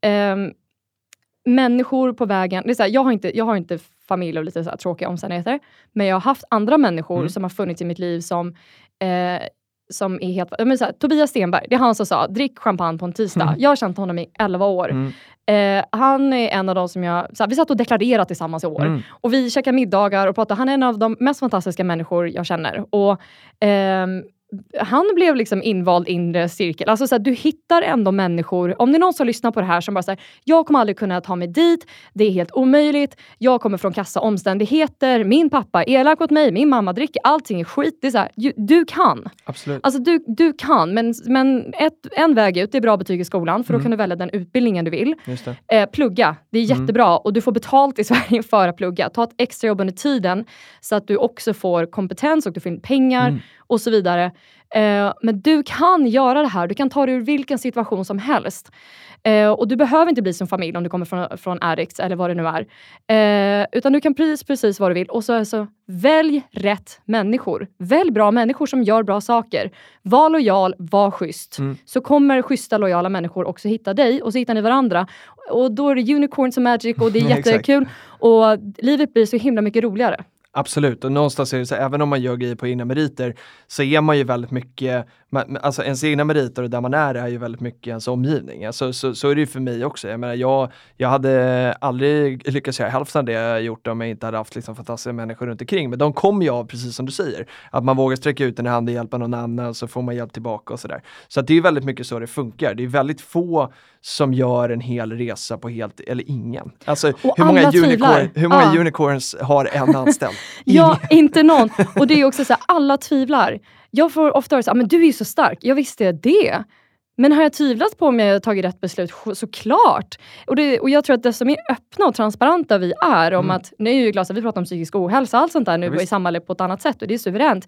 ehm, människor på vägen. Det är så här, jag, har inte, jag har inte familj och lite så tråkiga omständigheter. Men jag har haft andra människor Mm. som har funnits i mitt liv som eh, som är helt... Men så här, Tobias Stenberg, det är han som sa drick champagne på en tisdag. Mm. Jag har känt honom i 11 år. Mm. Eh, han är en av de som jag... Så här, vi satt och deklarerade tillsammans i år. Mm. Och vi käkade middagar och pratade. Han är en av de mest fantastiska människor jag känner. Och, ehm, han blev liksom invald inre cirkel. Alltså så här, du hittar ändå människor, om det är någon som lyssnar på det här som bara säger jag kommer aldrig kunna ta mig dit, det är helt omöjligt, jag kommer från kassa omständigheter, min pappa är elak mot mig, min mamma dricker, allting är skit. Det är så här, ju- du kan. Absolut. Alltså du, du kan, men, men ett, en väg ut det är bra betyg i skolan för då Mm. kan du välja den utbildningen du vill. Det. Eh, plugga, det är Mm. jättebra och du får betalt i Sverige för att plugga. Ta ett extrajobb under tiden så att du också får kompetens och du får in pengar Mm. Och så vidare. Eh, men du kan göra det här, du kan ta dig ur vilken situation som helst. Eh, och du behöver inte bli som familj om du kommer från, från Addicts eller vad det nu är. Eh, utan du kan precis, precis vad du vill. Och så alltså, välj rätt människor. Välj bra människor som gör bra saker. Var lojal, var schysst. Mm. Så kommer schyssta, lojala människor också hitta dig och så hittar ni varandra. Och då är det unicorns och magic och det är jättekul. Och livet blir så himla mycket roligare. Absolut, och någonstans är det så även om man gör grejer på egna meriter så är man ju väldigt mycket, man, alltså ens egna meriter och där man är är ju väldigt mycket ens omgivning. Alltså, så, så är det ju för mig också. Jag menar, jag, jag hade aldrig lyckats göra hälften av det jag gjort om jag inte hade haft liksom, fantastiska människor runt omkring. Men de kommer ju av, precis som du säger, att man vågar sträcka ut en hand och hjälpa någon annan så får man hjälp tillbaka och sådär. Så att det är väldigt mycket så det funkar. Det är väldigt få som gör en hel resa på helt, eller ingen. Alltså Och hur många, unicorn, hur många Ja. unicorns har en anställd? Ja, inte någon. Och det är också så här, alla tvivlar. Jag får ofta höra så här, "Ah, men du är ju så stark. Jag visste det. Men har jag tvivlat på om jag har tagit rätt beslut? Såklart! Och, det, och jag tror att desto mer öppna och transparenta vi är om Mm. att, nu är ju glad att vi pratar om psykisk ohälsa och allt sånt där nu Ja, i samhället på ett annat sätt och det är suveränt.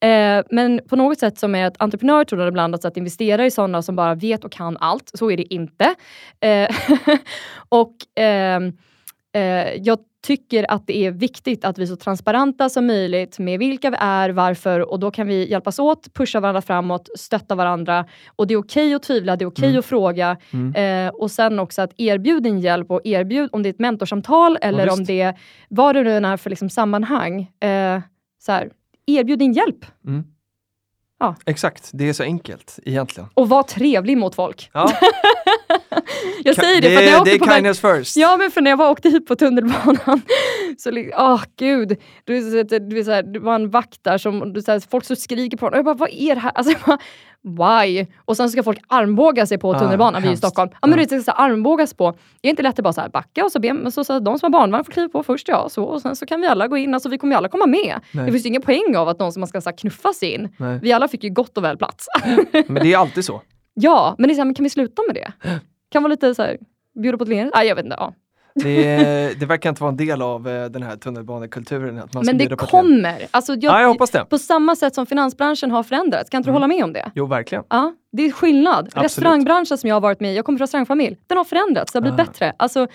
Eh, men på något sätt som är ett entreprenör tror ibland att, att investera i sådana som bara vet och kan allt. Så är det inte. Eh, och ehm, eh, jag tycker att det är viktigt att vi är så transparenta som möjligt med vilka vi är, varför och då kan vi hjälpas åt, pusha varandra framåt, stötta varandra. Och det är okej att tvivla, det är okej Mm. att fråga. Mm. Eh, och sen också att erbjuda din hjälp och erbjud om det är ett mentorsamtal eller visst. om det är vad det nu är för liksom sammanhang. Eh, så här, erbjud din hjälp Mm. Ja. Exakt, det är så enkelt egentligen. och var trevlig mot folk. Ja, Jag säger det, det, för när jag åkte det är på väg first. Ja, men för när jag var åkte hit på tunnelbanan, så li- åh gud, du, du, vet, så här, det var en vakt där som, du, så här, folk så skriker på honom. Och jag bara, vad är det här? Alltså, jag bara, why? Och sen ska folk armbåga sig på Ah, tunnelbanan, vi är i. Stockholm. Ja, men vet, det ska så här, armbågas på. Det är inte lätt att bara så här, backa och så, be, men så, så, de som har barnvagn får kliva på först, ja, så, och sen så kan vi alla gå in, alltså vi kommer ju alla komma med. Nej. Det finns ju ingen poäng av att någon som man ska så här, knuffas in. Nej. Vi alla fick ju gott och väl plats. Men det är alltid så. ja, men det är så här, men kan vi sluta med det? Kan vara lite så här, bjuda på ett leende? Nej, jag vet inte. Ja. Det, det verkar inte vara en del av eh, den här tunnelbanekulturen. Att man Men det kommer. Alltså, jag, Ja, jag hoppas det. På samma sätt som finansbranschen har förändrats. Kan inte du Mm. hålla med om det? Jo, verkligen. Ja, det är skillnad. Absolut. Restaurangbranschen som jag har varit med i, jag kommer från restaurangfamilj, den har förändrats. Det har blivit Ah. bättre. Alltså,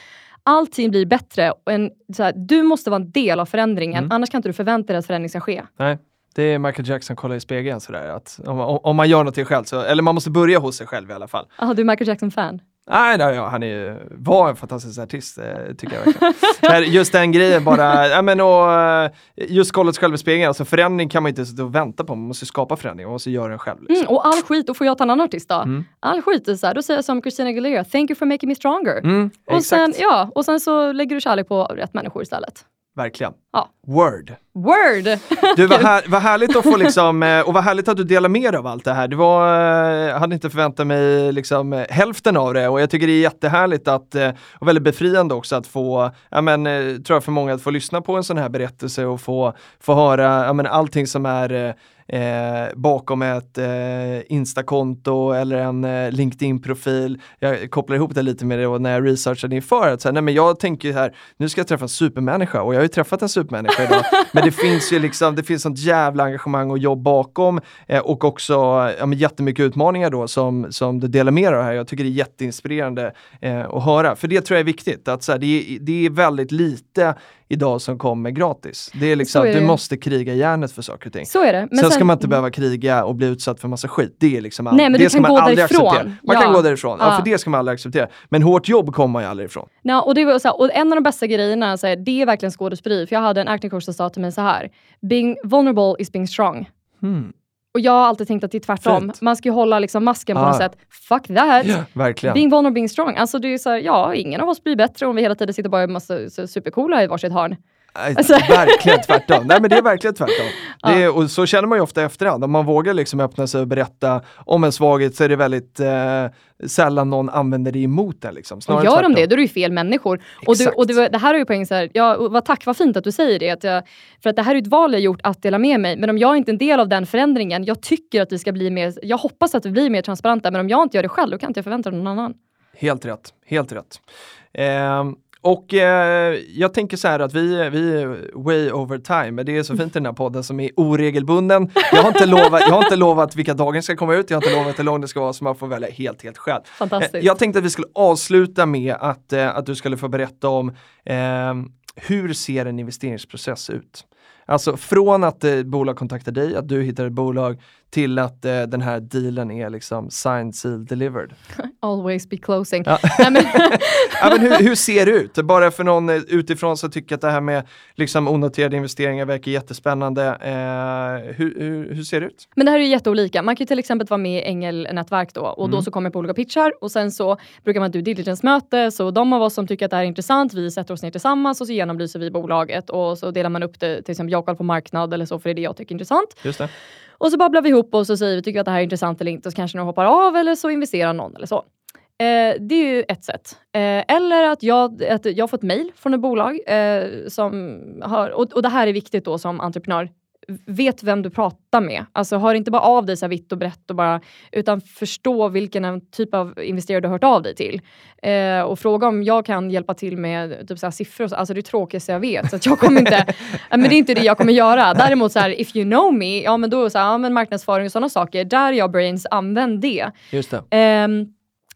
allting blir bättre. En, här, du måste vara en del av förändringen, Mm. annars kan inte du förvänta dig att förändring ska ske. Nej, det är Michael Jackson kolla i spegeln sådär. Att om, om om man gör någonting själv, så, eller man måste börja hos sig själv i alla fall. Jaha, du är Michael Jackson-fan? Nej, nej ja, han är, ju- var en fantastisk artist, eh, tycker jag verkligen. Men just den grejen bara, ja, men, och, eh, just i spegeln, alltså förändring kan man inte sitta och vänta på, man måste skapa förändring, man måste göra den själv. Liksom. Mm, och all skit, då får jag ta en annan artist då. Mm. All skit är så här, då säger jag som Christina Aguilera, thank you for making me stronger. Mm, och, sen, ja, och sen så lägger du kärlek på rätt människor istället. verkligen. Ja. Word. Word! Du, vad, här, vad härligt att få liksom, eh, och vad härligt att du delar med dig av allt det här. Det var, eh, jag hade inte förväntat mig liksom eh, hälften av det och jag tycker det är jättehärligt att, och väldigt befriande också att få, ja men, tror jag för många att få lyssna på en sån här berättelse och få, få höra, ja men allting som är eh, Eh, bakom ett eh, Instakonto eller en eh, LinkedIn-profil. Jag kopplar ihop det lite med det och när jag researchade inför. Att så här, nej men jag tänker här, nu ska jag träffa en supermänniska och jag har ju träffat en supermänniska idag. men det finns ju liksom, det finns sånt jävla engagemang och jobb bakom eh, och också ja, men jättemycket utmaningar då som, som du delar med dig av här. Jag tycker det är jätteinspirerande eh, att höra. För det tror jag är viktigt, att så här, det, det är väldigt lite idag som kommer gratis. Det är liksom, är du det. måste kriga järnet för saker och ting. Så är det. Men sen, ska man inte behöva kriga och bli utsatt för massa skit. Det är liksom all, Nej, men det du ska kan man gå aldrig därifrån. acceptera. Man Ja. kan gå därifrån, ja. Ja. för det ska man aldrig acceptera. Men hårt jobb kommer man ju aldrig ifrån. Ja, och, det var så här, och en av de bästa grejerna, så här, det är verkligen skådespeleri. För jag hade en acting coach som sa till mig så här. Being vulnerable is being strong. Hmm. Och jag har alltid tänkt att det är tvärtom. Fint. Man ska ju hålla liksom masken på Ah. något sätt. Fuck that! Verkligen. Being vulnerable, being strong. Alltså det är så här, ja, ingen av oss blir bättre om vi hela tiden sitter bara och är massa supercoola i varsitt hörn. Alltså- Verkligen tvärtom. Nej men det är verkligen tvärtom. Det är, och så känner man ju ofta efterhand. Om man vågar liksom öppna sig och berätta om en svaghet så är det väldigt eh, sällan någon använder det emot en. Liksom. Och gör de tvärtom. det, då är det ju fel människor. Och, du, och det, var- det här är ju poäng så här, ja, vad tack, vad fint att du säger det. Att jag, för att det här är ett val jag gjort att dela med mig. Men om jag är inte är en del av den förändringen, jag tycker att vi ska bli mer, jag hoppas att vi blir mer transparenta, men om jag inte gör det själv, då kan inte jag förvänta mig någon annan. Helt rätt, helt rätt. Ehm, och eh, jag tänker så här att vi, vi är way over time, men det är så fint i den här podden som är oregelbunden. Jag har inte lovat, jag har inte lovat vilka dagar ska komma ut, jag har inte lovat hur lång det ska vara, så man får välja helt, helt själv. Fantastiskt. Eh, Jag tänkte att vi skulle avsluta med att, eh, att du skulle få berätta om ehm, hur ser en investeringsprocess ut? Alltså från att eh, bolag kontaktar dig, att du hittar ett bolag, till att eh, den här dealen är liksom signed, sealed, delivered. Always be closing. Ja. Ja, men hur, hur ser det ut? Bara för någon eh, utifrån som tycker att det här med liksom, onoterade investeringar verkar jättespännande. Eh, hur, hur, hur ser det ut? Men det här är ju jätteolika. Man kan ju till exempel vara med i ängelnätverk då och Mm. då så kommer på olika pitchar och sen så brukar man ha diligence-möte så de av oss som tycker att det här är intressant, vi sätter oss ner tillsammans och så genomlyser vi bolaget och så delar man upp det till exempel jag kollar på marknad eller så för det är det jag tycker är intressant. Just det. Och så babblar vi ihop och så säger vi tycker att det här är intressant eller inte och så kanske någon hoppar av eller så investerar någon eller så. Eh, det är ju ett sätt. Eh, eller att jag, att jag får ett mail från ett bolag eh, som har, och, och det här är viktigt då som entreprenör, vet vem du pratar med. Alltså hör inte bara av dig så här vitt och brett och bara, utan förstå vilken en typ av investerare du har hört av dig till. Eh, och fråga om jag kan hjälpa till med typ så siffror. så. Alltså det är tråkigaste jag vet. Så att jag kommer inte, men det är inte det jag kommer göra. Däremot så här, if you know me, ja men då så här, ja, men marknadsföring och sådana saker. Där är jag brains, använd det. Just det. Ehm,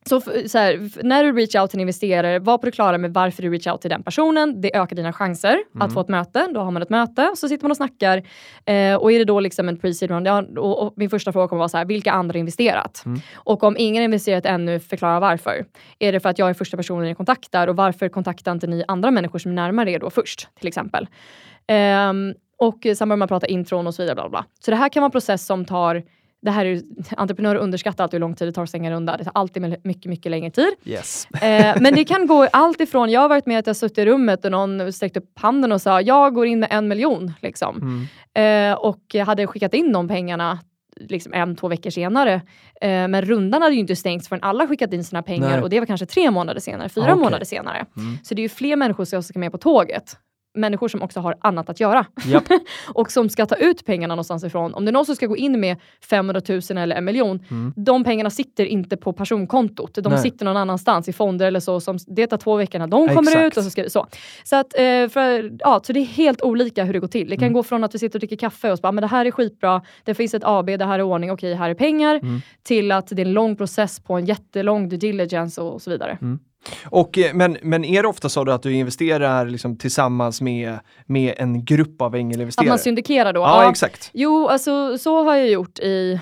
så, så här, när du reach out till en investerare, var på det klara med varför du reach out till den personen. Det ökar dina chanser att få ett möte. Då har man ett möte, så sitter man och snackar. Eh, och är det då liksom en pre-seed round, ja, och, och min första fråga kommer vara så här, vilka andra har investerat? Och om ingen har investerat ännu, förklara varför. Är det för att jag är första personen ni kontaktar och varför kontaktar inte ni andra människor som är närmare er då först, till exempel? Ehm, och sen börjar man prata intron och så vidare. Bla. bla. Så det här kan vara en process som tar det här är, entreprenörer underskattar alltid hur lång tid det tar att stänga en runda. Det tar alltid mycket, mycket längre tid. Yes. Eh, men det kan gå allt ifrån, jag har varit med att jag suttit i rummet och någon sträckte upp handen och sa jag går in med en miljon. Liksom. Mm. Eh, och hade skickat in de pengarna liksom en, två veckor senare. Eh, men rundan hade ju inte stängts förrän alla skickat in sina pengar Nej. och det var kanske tre månader senare, fyra Ah, okej. månader senare. Mm. Så det är ju fler människor som ska med på tåget. Människor som också har annat att göra Japp. och som ska ta ut pengarna någonstans ifrån. Om det är någon som ska gå in med 500 000 eller en miljon, Mm. de pengarna sitter inte på personkontot. De Nej. sitter någon annanstans i fonder eller så. Som, det tar två veckor när de kommer Exakt. ut. Och så, ska, så. Så, att, eh, för, ja, så det är helt olika hur det går till. Det kan Mm. gå från att vi sitter och dricker kaffe och så bara, men det här är skitbra, det finns ett AB, det här är ordning, okej, här är pengar. Mm. Till att det är en lång process på en jättelång due diligence och så vidare. Och, eh, men, men är det ofta så att du investerar liksom tillsammans med, med en grupp av Att ängelinvesterare? man syndikerar då. ja, exakt. Jo, alltså så har jag gjort i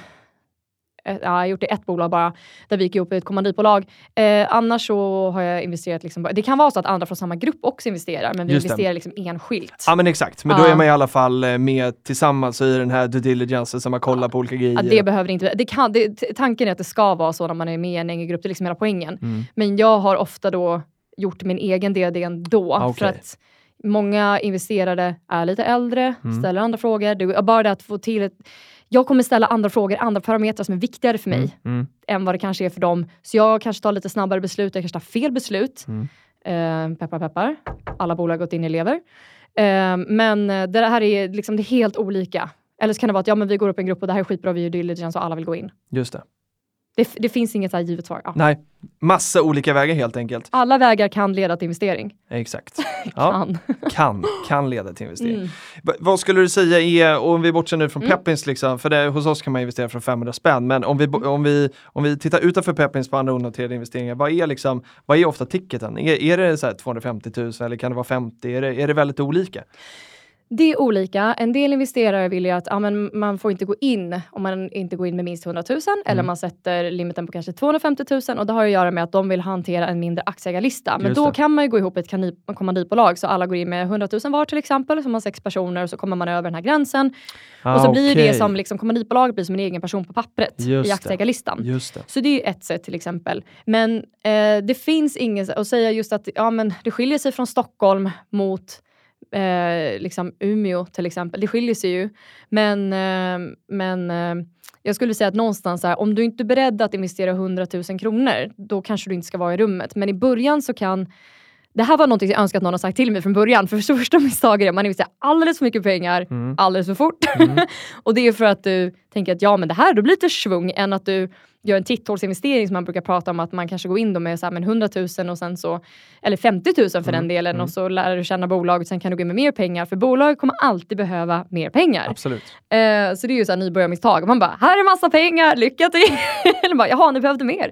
Ja, jag har gjort det i ett bolag bara, där vi gick ihop i ett kommanditbolag. Eh, annars så har jag investerat, liksom, det kan vara så att andra från samma grupp också investerar, men vi Just det. investerar liksom enskilt. Ja men exakt, men då Ja. är man i alla fall eh, med tillsammans i den här due diligence som man kollar på olika grejer. Ja, det behöver inte, det kan, det, tanken är att det ska vara så när man är med i en ängelgrupp, det är liksom hela poängen. Mm. Men jag har ofta då gjort min egen DD ändå. Ah, För att många investerare är lite äldre, Mm. ställer andra frågor. Det, bara det att få till ett, jag kommer ställa andra frågor, andra parametrar som är viktigare för mig Mm. än vad det kanske är för dem. Så jag kanske tar lite snabbare beslut, jag kanske tar fel beslut. Mm. Eh, peppar peppar, alla bolag har gått in i elever. Eh, men det här är, liksom, det är helt olika. Eller så kan det vara att ja, men vi går upp i en grupp och det här är skitbra, vi gör diligence och alla vill gå in. Just det. Det, det finns inget så här givet svar. Ja. Nej, massa olika vägar helt enkelt. Alla vägar kan leda till investering. Exakt. Ja, Kan. kan, kan leda till investering. Mm. Va- Vad skulle du säga är, och om vi bortser nu från Mm. Peppins, liksom, för det, hos oss kan man investera för 500 spänn, men om vi, bo- om vi, om vi tittar utanför Peppins på andra onoterade investeringar, vad är, liksom, vad är ofta ticketen? Är, är det så här 250 000 eller kan det vara 50? Är det, är det väldigt olika? Det är olika. En del investerare vill ju att ja, men man får inte gå in om man inte går in med minst 100 000 eller Mm. man sätter limiten på kanske 250 000 och det har att göra med att de vill hantera en mindre aktieägarlista. Men Just då det. kan man ju gå ihop ett kommanditbolag så alla går in med 100 000 var till exempel, så man sex personer och så kommer man över den här gränsen. och så blir Ah, okej. det som liksom, kommanditbolaget blir som en egen person på pappret Just i aktieägarlistan. Just det. Så det är ett sätt till exempel. Men eh, det finns inget att säga just att ja, men det skiljer sig från Stockholm mot eh, liksom Umeå till exempel. Det skiljer sig ju. Men, eh, men eh, jag skulle säga att någonstans här, om du inte är beredd att investera 100 000 kronor, då kanske du inte ska vara i rummet. Men i början så kan det här var något jag önskar att någon har sagt till mig från början. För första misstaget är att man investerar alldeles för mycket pengar Mm. alldeles för fort. och det är för att du tänker att ja men det här, då blir det lite svung än att du gör en titthålsinvestering som man brukar prata om att man kanske går in då med så här, men 100 000 och sen så, eller 50 000 för den delen och så lär du känna bolaget sen kan du gå in med mer pengar för bolaget kommer alltid behöva mer pengar. Absolut. Eh, så det är ju så här nybörjarmisstag. Man bara, här är massa pengar, lycka till! Eller bara, jaha, nu behövde mer.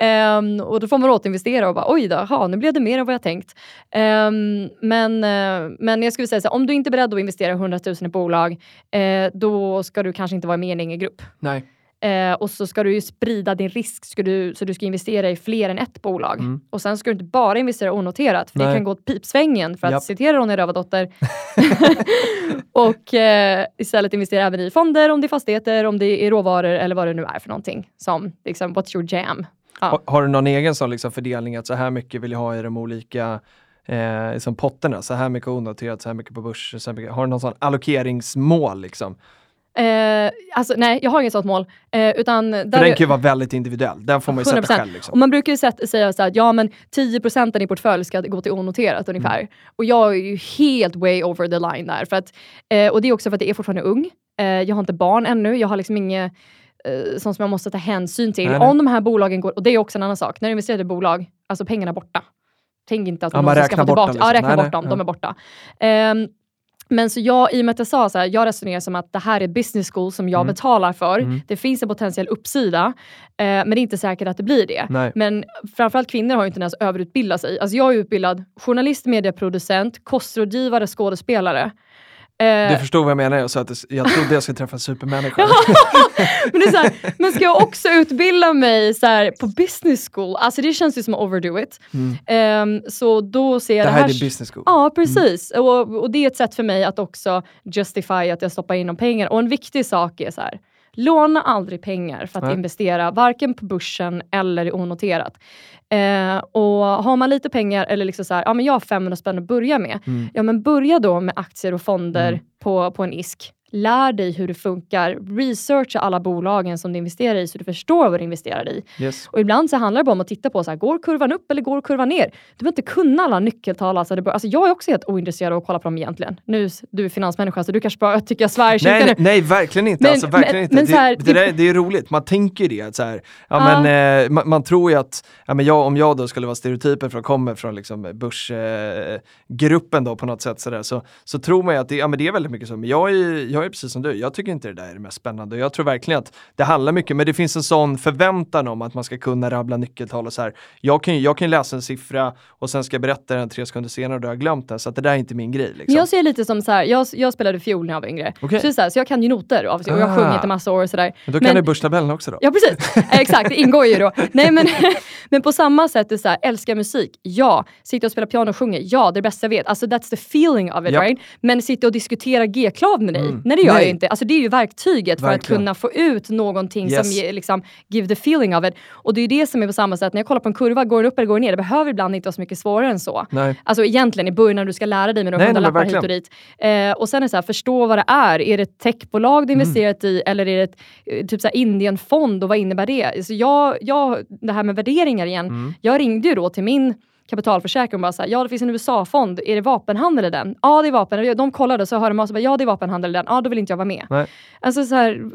Ehm, och då får man återinvestera och bara, oj då, jaha, nu blev det mer än vad jag tänkt. Ehm, men, eh, men jag skulle säga så här, om du inte är beredd att investera 100 000 i bolag, eh, då ska du kanske inte vara med i en egen grupp. Nej. Eh, och så ska du ju sprida din risk ska du, så du ska investera i fler än ett bolag. Mm. Och sen ska du inte bara investera onoterat, för det Nej. kan gå åt pipsvängen för att Japp. citera Ronny Rövardotter. och eh, istället investera även i fonder, om det är fastigheter, om det är råvaror eller vad det nu är för någonting. Som liksom, what's your jam? Ja. Har, har du någon egen sån liksom fördelning att så här mycket vill jag ha i de olika eh, liksom potterna? Så här mycket onoterat, så här mycket på börs. Så här mycket. Har du någon sån allokeringsmål liksom? Eh, alltså, nej, jag har inget sånt mål. Eh, utan där För den kan ju vara väldigt individuell. Den får man ju sätta 100%. själv. Liksom. Och man brukar ju säga så att ja men 10 i din portfölj ska gå till onoterat ungefär. Mm. Och jag är ju helt way over the line där. För att, eh, och det är också för att jag är fortfarande ung. Eh, jag har inte barn ännu. Jag har liksom inget eh, sånt som jag måste ta hänsyn till. Nej, nej. Om de här bolagen går, och det är också en annan sak, när du investerar i bolag, alltså pengarna är borta. Tänk inte att Ja, någon man ska få tillbaka. dem liksom. Ja, räkna Nej, bort dem, ja. de är borta. Men så jag, i och med att jag sa så här, jag resonerar som att det här är business school som jag Mm. betalar för. Mm. Det finns en potentiell uppsida, eh, men det är inte säkert att det blir det. Nej. Men framförallt kvinnor har ju en tendens att överutbilda sig. Alltså jag är utbildad journalist, medieproducent, kostrådgivare, skådespelare. Eh, Du förstod vad jag menar, jag sa att jag trodde jag skulle träffa en supermänniska. men, det är så här, men ska jag också utbilda mig så här, på business school? Alltså det känns ju som att overdo it. Ehm, så då ser jag Mm. det det här här... är business school. Ja, precis. Och, och det är ett sätt för mig att också justify att jag stoppar in de pengar. Och en viktig sak är så här, låna aldrig pengar för att Nej. investera, varken på börsen eller i onoterat. Eh, och har man lite pengar, eller liksom så här, ja men jag har 500 spänn att börja med. Mm. Ja men börja då med aktier och fonder Mm. på, på en ISK. Lär dig hur det funkar. Researcha alla bolagen som du investerar i så du förstår vad du investerar i. Yes. Och ibland så handlar det bara om att titta på, så här, går kurvan upp eller går kurvan ner? Du behöver inte kunna alla nyckeltal. Alltså, det bör, alltså jag är också helt ointresserad av att kolla på dem egentligen. Nu, du är finansmänniska så du kanske bara tycker jag svär Nej, nej, nej, verkligen inte. Men- alltså, verkligen men- inte. men det, här, det, det- där, det är roligt, man tänker det. Att så här, ja, men, eh, man, man tror ju att ja, men jag, om jag då skulle vara stereotypen för att komma från liksom, börsgruppen eh, då på något sätt så, där, så, så tror man ju att det, ja, men det är väldigt mycket så. Men jag är, jag är precis som du, jag tycker inte det där är det mest spännande. Jag tror verkligen att det handlar mycket, men det finns en sån förväntan om att man ska kunna rabbla nyckeltal och så här. Jag kan ju jag kan läsa en siffra och sen ska jag berätta den tre sekunder senare och då har jag glömt den. Så att det där är inte min grej. Liksom. Jag ser lite som så här, jag, jag spelade fiol när jag var yngre. Okej. Så, så, här, så jag kan ju noter av och jag har Ah. sjungit i massa år och sådär. men då kan men- du börstabellen också då? Ja precis, Eh, exakt det ingår ju då. Nej men, men på samma sätt, är så här, älskar musik, ja. Sitta och spela piano och sjunga, ja det är det bästa jag vet. Alltså that's the feeling of it Japp. right? Men sitta och diskutera G-klav med dig, Mm. Nej det gör Nej. jag inte. Alltså det är ju verktyget för att Verkligen. kunna få ut någonting som Yes. ger, liksom, give the feeling of it. Och det är ju det som är på samma sätt, när jag kollar på en kurva, går den upp eller går den ner? Det behöver ibland inte vara så mycket svårare än så. Nej. Alltså egentligen i början när du ska lära dig med några hundralappar hit och verkligen. dit. Eh, och sen är det så här, förstå vad det är. Är det ett techbolag du Mm. investerat i eller är det ett eh, typ så här Indienfond och vad innebär det? Så jag, jag, det här med värderingar igen. Mm. Jag ringde ju då till min kapitalförsäkring och bara såhär, ja det finns en USA-fond, är det vapenhandel i den? Ja det är vapen. De kollade och så hörde man så bara, ja det är vapenhandel i den, ja då vill inte jag vara med. Nej. Alltså så här,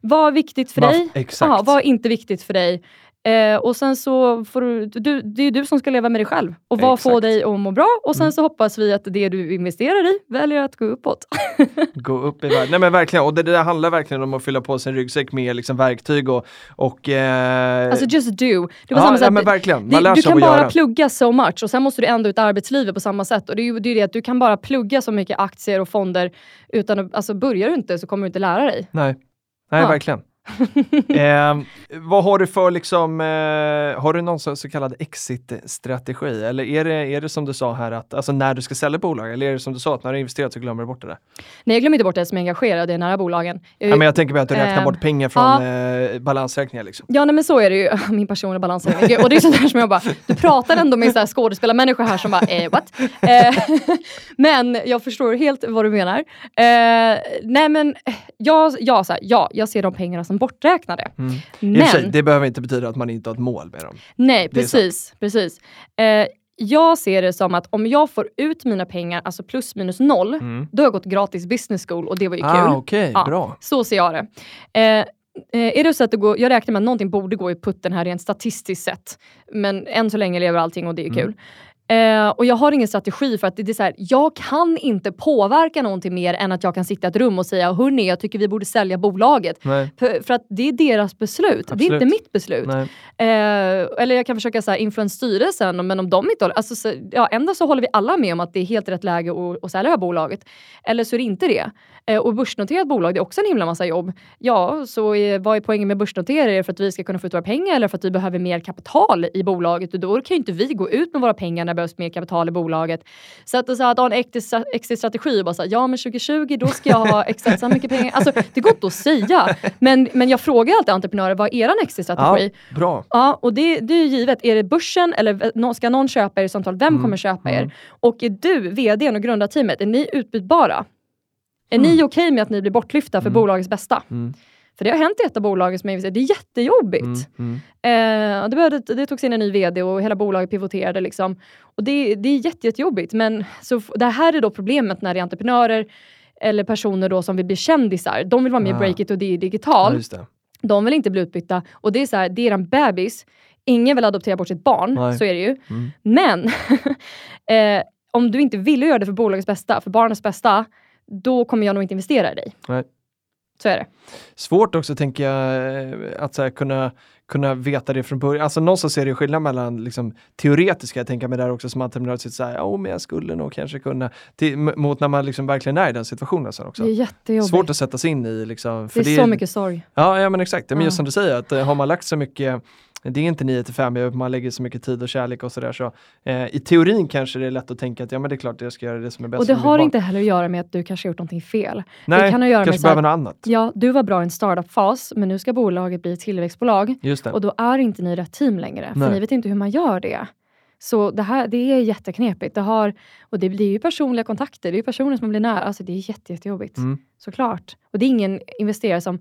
vad är viktigt för Vad- dig? exakt. Ja, vad är inte viktigt för dig? Eh, och sen så får du, du, det är du som ska leva med dig själv och vad får Exakt. dig att må bra. Och sen Mm. så hoppas vi att det du investerar i väljer att gå uppåt. Gå upp i världen. Nej men verkligen, och det, det där handlar verkligen om att fylla på sin ryggsäck med liksom verktyg och, och eh, Alltså just do. Det var ja, samma sätt, men verkligen, man lär du sig kan bara göra. plugga so much och sen måste du ändå ut i arbetslivet på samma sätt. Och det är ju det, är det att du kan bara plugga så mycket aktier och fonder utan att, alltså börjar du inte så kommer du inte lära dig. Nej, Nej Ja. verkligen. Eh, vad har du för liksom, eh, har du någon så, så kallad exit-strategi? Eller är det, är det som du sa här att, alltså när du ska sälja bolag, eller är det som du sa att när du investerat så glömmer du bort det där? Nej, jag glömmer inte bort det som är engagerad, är nära bolagen. Ja, men jag tänker mig att du räknar Eh, bort pengar från eh, balansräkningar liksom. Ja, nej, men så är det ju. Min personliga balans. är mycket. Och det är sånt där som jag bara, du pratar ändå med så här skådespelarmänniskor här som bara, eh, what? Eh, men jag förstår helt vad du menar. Eh, nej men, jag, jag, så här, ja, jag ser de pengarna som borträknade. Mm. För sig, Men, det behöver inte betyda att man inte har ett mål med dem. nej det precis, precis. Eh, jag ser det som att om jag får ut mina pengar, alltså plus minus noll, Mm. då har jag gått gratis business school och det var ju kul. Ah, okej, Ja. bra. Så ser jag det. Eh, eh, är det så att det går, jag räknar med att någonting borde gå i putten här rent statistiskt sett. Men än så länge lever allting och det är Mm. kul. Eh, och jag har ingen strategi för att det, det är så här, jag kan inte påverka någonting mer än att jag kan sitta i ett rum och säga hörni, jag tycker vi borde sälja bolaget. För, för att det är deras beslut, det är Absolut. inte mitt beslut. Eh, eller jag kan försöka så här, styrelsen, men om de inte håller... Alltså, så, ja, ändå så håller vi alla med om att det är helt rätt läge att, att sälja det här bolaget. Eller så är det inte det. Eh, och börsnoterat bolag, det är också en himla massa jobb. Ja, så är, vad är poängen med börsnotera? Är det för att vi ska kunna få ut våra pengar eller för att vi behöver mer kapital i bolaget? Och då kan ju inte vi gå ut med våra pengar när det behövs mer kapital i bolaget. Så att, så att ha en exit- exit-strategi och bara säga ja men 2020 då ska jag ha exakt så mycket pengar. Alltså det går inte att säga. Men, men jag frågar alltid entreprenörer, vad är er exit-strategi? Ja, bra. Ja, och det, det är ju givet. Är det börsen eller ska någon köpa er i samtal? Vem Mm, kommer köpa er? mm. Och är du, vdn och grundarteamet, är ni utbytbara? Är Mm. ni okej med att ni blir bortlyfta för Mm. bolagets bästa? Mm, För det har hänt i ett av bolagen som jag investerat Det är jättejobbigt. mm, mm. Eh, det, behövde, det togs in en ny vd och hela bolaget pivoterade. Liksom. Och det, det är jätte, jättejobbigt. Men så, det här är då problemet när det är entreprenörer eller personer då som vill bli kändisar. De vill vara med i Ah. Breakit och det är Ja, digital. just det. De vill inte bli utbytta. Och det är så här, det är en bebis. Ingen vill adoptera bort sitt barn, Nej. så är det ju. Mm. Men eh, om du inte vill göra det för bolagets bästa, för barnets bästa, då kommer jag nog inte investera i dig. Nej. Så är det. Svårt också tänker jag eh, att så här, kunna, kunna veta det från början. Alltså någonstans är det skillnad mellan liksom, teoretiska, jag tänker mig där också som entreprenör, så här, ja men jag skulle nog kanske kunna, till, mot när man liksom verkligen är i den situationen sen också. Det är jättejobbigt. Svårt att sätta sig in i liksom. det är så mycket sorg. Ja, ja men exakt, men just Ja. som du säger, att eh, har man lagt så mycket det är inte 9 till 5, man lägger så mycket tid och kärlek och sådär. Så, eh, I teorin kanske det är lätt att tänka att ja men det är klart att jag ska göra det som är bäst Och det har inte heller att göra med att du kanske har gjort någonting fel. Nej, kan ha att göra med kanske här- behöver något annat. Ja, du var bra i en startup-fas, men nu ska bolaget bli ett tillväxtbolag. Just det. Och då är inte ni rätt team längre, för Nej. ni vet inte hur man gör det. Så det här det är jätteknepigt. Det, har, och det, det är ju personliga kontakter, det är ju personer som blir nära. Alltså det är jätte, jättejobbigt. Mm. Såklart. Och det är ingen investerare som,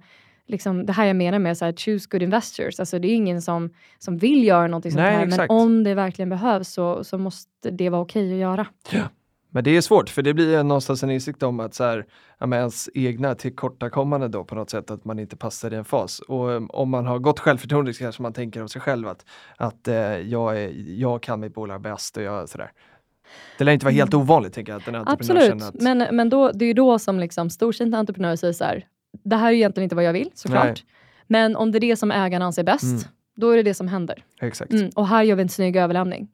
liksom, det här jag menar med så här, choose good investors. Alltså det är ingen som, som vill göra någonting sånt här. exakt. Men om det verkligen behövs så, så måste det vara okej att göra. Men det är svårt för det blir någonstans en insikt om att så här, ja, ens egna tillkortakommande då på något sätt att man inte passar i en fas. Och um, om man har gott självförtroende så kanske man tänker om sig själv att, att eh, jag, är, jag kan mitt bolag bäst och jag sådär. Det lär inte vara helt ovanligt tänker jag att en entreprenör Mm. Absolut, att men, men då, det är ju då som liksom storsinta entreprenörer säger så här, det här är egentligen inte vad jag vill såklart. Nej. Men om det är det som ägaren anser bäst, Mm. då är det det som händer. exakt. Mm, och här gör vi en snygg överlämning.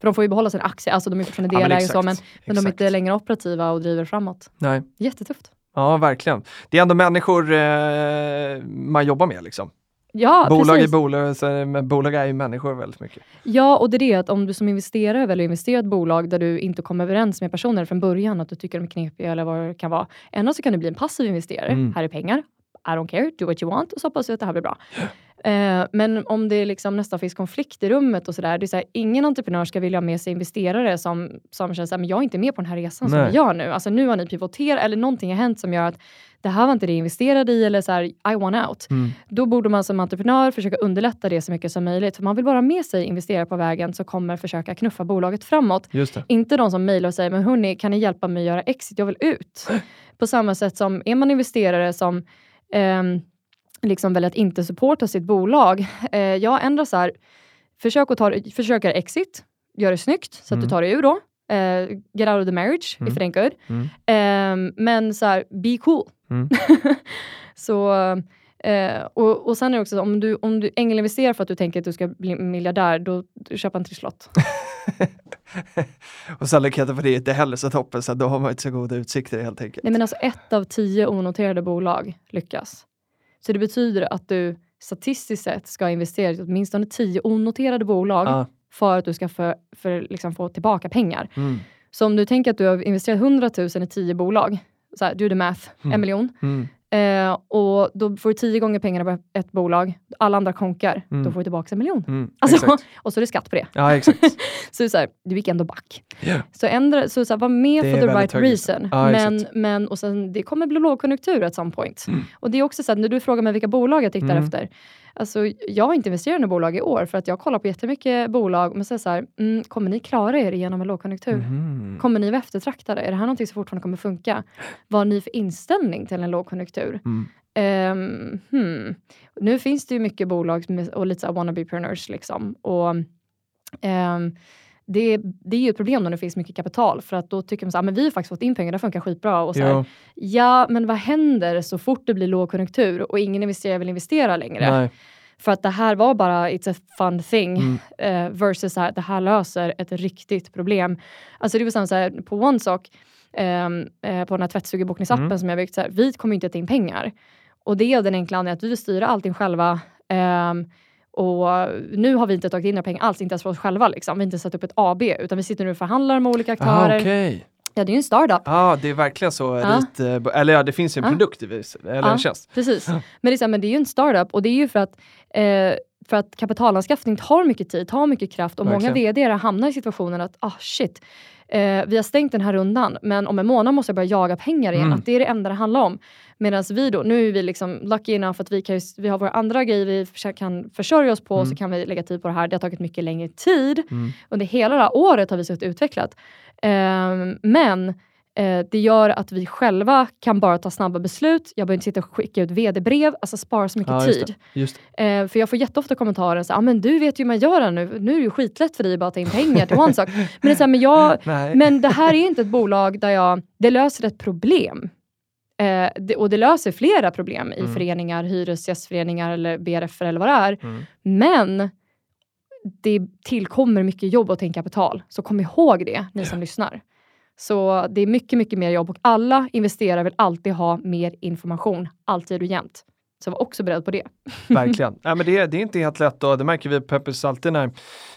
För de får ju behålla sin aktie, alltså de är fortfarande Ja, men delägare så, men, men de är inte längre operativa och driver framåt. Nej. Jättetufft. Ja, verkligen. Det är ändå människor eh, man jobbar med liksom. Ja, bolag är precis. bolag, så, men bolag är ju människor väldigt mycket. Ja, och det är det att om du som investerare väljer att investera i ett bolag där du inte kommer överens med personer från början, att du tycker de är knepiga eller vad det kan vara. Ändå så kan du bli en passiv investerare. Mm. Här är pengar. I don't care, do what you want och så hoppas vi att det här blir bra. Eh, men om det liksom nästan finns konflikt i rummet och sådär. Det är så här, ingen entreprenör ska vilja ha med sig investerare som, som känner att jag är inte med på den här resan som Nej. vi gör nu. Alltså nu har ni pivoterat eller någonting har hänt som gör att det här var inte det jag investerade i eller så här, I want out. Mm. Då borde man som entreprenör försöka underlätta det så mycket som möjligt. För man vill bara ha med sig investerare på vägen som kommer försöka knuffa bolaget framåt. Inte de som mejlar och säger, men hörni, kan ni hjälpa mig att göra exit? Jag vill ut. På samma sätt som, är man investerare som ehm, liksom väljer att inte supporta sitt bolag. Eh, jag ändrar så här, försök att ta, försök göra exit, gör det snyggt så att Mm. du tar dig ur då. Eh, get out of the marriage Mm. if it ain't good. Mm. Ehm, men så här, be cool. Mm. så, eh, och, och sen är det också så, om du, om du ängelinvesterar för att du tänker att du ska bli miljardär, då köp en trisslott. Och sannolikheten för det är inte heller så toppen, så då har man inte så goda utsikter helt enkelt. Nej men alltså ett av tio onoterade bolag lyckas. Så det betyder att du statistiskt sett ska investera i åtminstone tio onoterade bolag Ja. för att du ska för, för liksom få tillbaka pengar. Mm. Så om du tänker att du har investerat 100 000 i tio bolag, så här, do the math, Mm. en miljon. Mm. Eh, och då får du tio gånger pengarna på ett bolag, alla andra konkar, Mm. då får du tillbaka en miljon. Mm. Alltså, och så är det skatt på det. Ja, exakt. Så, det är så här, du gick ändå back. Ja. Så, ändra, så, så här, var med Det for the right tragiskt. reason. Ja, men, exakt. men, och sen, det kommer bli lågkonjunktur at some point. Mm. Och det är också så att när du frågar mig vilka bolag jag tittar Mm. efter. Alltså, jag har inte investerat i några bolag i år för att jag kollar på jättemycket bolag. Men det så här, mm, kommer ni klara er genom en lågkonjunktur? Mhm. Kommer ni vara eftertraktade? Är det här någonting som fortfarande kommer funka? Vad har ni för inställning till en lågkonjunktur? Mm. Ehm, hmm. Nu finns det ju mycket bolag och lite så här wannabe-preneurs liksom. Och, ehm, det, det är ju ett problem när det finns mycket kapital för att då tycker man så här, "Ah, men vi har faktiskt fått in pengar, det funkar skitbra. Och så här, ja, men vad händer så fort det blir lågkonjunktur och ingen investerare vill investera längre? Nej. För att det här var bara it's a fun thing Mm. eh, versus så här, det här löser ett riktigt problem. Alltså det var samma så här, på OneSock, ehm, eh, på den här tvättstugebokningsappen Mm. som jag byggt, så här, vi kommer inte att ta in pengar. Och det är av den enkla anledningen att vi vill styra allting själva. ehm, och nu har vi inte tagit in några pengar alls, inte ens för oss själva. Liksom. Vi har inte satt upp ett AB, utan vi sitter nu och förhandlar med olika Aha, aktörer. okej. Ja, det är ju en startup. Ja, det är verkligen så. Ja. Lite, eller ja, det finns ju en Ja. produkt, eller Ja. en tjänst. Precis. Men det, är så men det är ju en startup och det är ju för att, eh, för att kapitalanskaffning tar mycket tid, tar mycket kraft och många Verkligen. VD hamnar i situationen att ah shit, eh, vi har stängt den här rundan men om en månad måste jag börja jaga pengar igen. Mm. Att det är det enda det handlar om. Medan vi då, nu är vi liksom lucky enough att vi, kan, vi har våra andra grejer vi kan försörja oss på Mm. så kan vi lägga tid på det här. Det har tagit mycket längre tid. Mm. Under hela det här året har vi suttit och utvecklat. Ehm, men eh, det gör att vi själva kan bara ta snabba beslut. Jag behöver inte sitta och skicka ut vd-brev, alltså spara så mycket Ja, just tid. Just Eh, för jag får jätteofta kommentarer så ah, men du vet ju hur man gör det nu. Nu är det ju skitlätt för dig bara att ta in pengar till OneSock. Men det, är så här, men, jag, men det här är inte ett bolag där jag, det löser ett problem. Eh, det, och det löser flera problem i Mm. föreningar, hyresgästföreningar eller BRF eller vad det är. Mm. Men det tillkommer mycket jobb in kapital. Så kom ihåg det, ni som lyssnar. Så det är mycket, mycket mer jobb och alla investerare vill alltid ha mer information, alltid och jämt. Så var också beredd på det. Verkligen. Ja, men det, det är inte helt lätt och det märker vi på Peppers alltid när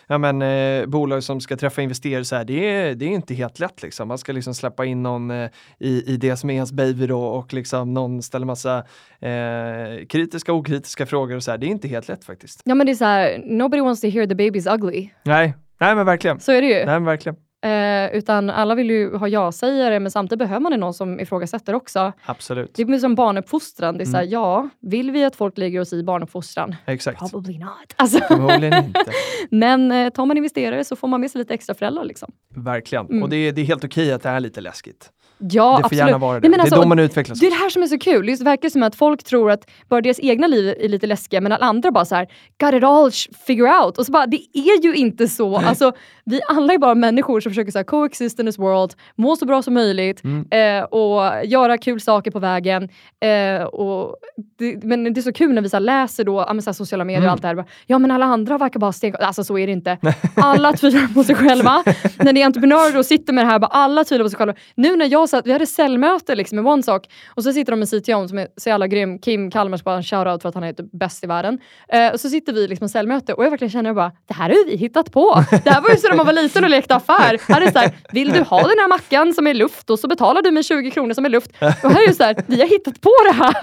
ja, men, eh, bolag som ska träffa investerare, så här, det, är, det är inte helt lätt. Liksom. Man ska liksom släppa in någon eh, i, i det som är ens baby då och liksom någon ställer massa eh, kritiska och okritiska frågor och så här. Det är inte helt lätt faktiskt. Ja men det är så här, nobody wants to hear the baby's ugly. Nej, Nej men verkligen. Så är det ju. Nej men verkligen. Eh, utan alla vill ju ha ja-sägare men samtidigt behöver man ju någon som ifrågasätter också. Absolut. Det är som barnuppfostran. Det är Mm. ja, vill vi att folk lägger oss i barnuppfostran? Exakt. Probably not. Alltså, Förmodligen inte. men eh, tar man investerare så får man med sig lite extra föräldrar. Liksom. Verkligen. Mm. Och det är, det är helt okej att det är lite läskigt. Ja, det får absolut. gärna vara det. Nej, men det alltså, är då man utvecklas. Det är det här som är så kul. Det verkar som att folk tror att bara deras egna liv är lite läskiga men alla andra bara så här, got it all figure out. Och så bara, det är ju inte så. Alltså, vi alla är bara människor som försöker så här, coexist in this world, må så bra som möjligt Mm. eh, och göra kul saker på vägen. Eh, och det, men det är så kul när vi så här, läser då, ja, men så här, sociala medier Mm. och allt det här. Bara, Ja men alla andra verkar bara sten... Alltså så är det inte. Alla tvivlar på sig själva. när det är entreprenörer och sitter med det här, bara, alla tvivlar på sig själva. Nu när jag satt, vi hade säljmöte liksom med OneSock och så sitter de med CTO som är så jävla grym, Kim Kalmers, bara en shoutout för att han är typ bäst i världen. Eh, och så sitter vi liksom i säljmöte och jag verkligen känner bara, det här har vi hittat på. Det här var ju så när man var liten och lekte affär. Här är det så här, vill du ha den här mackan som är luft och så betalar du med 20 kronor som är luft. Och här är det så här, vi har hittat på det här.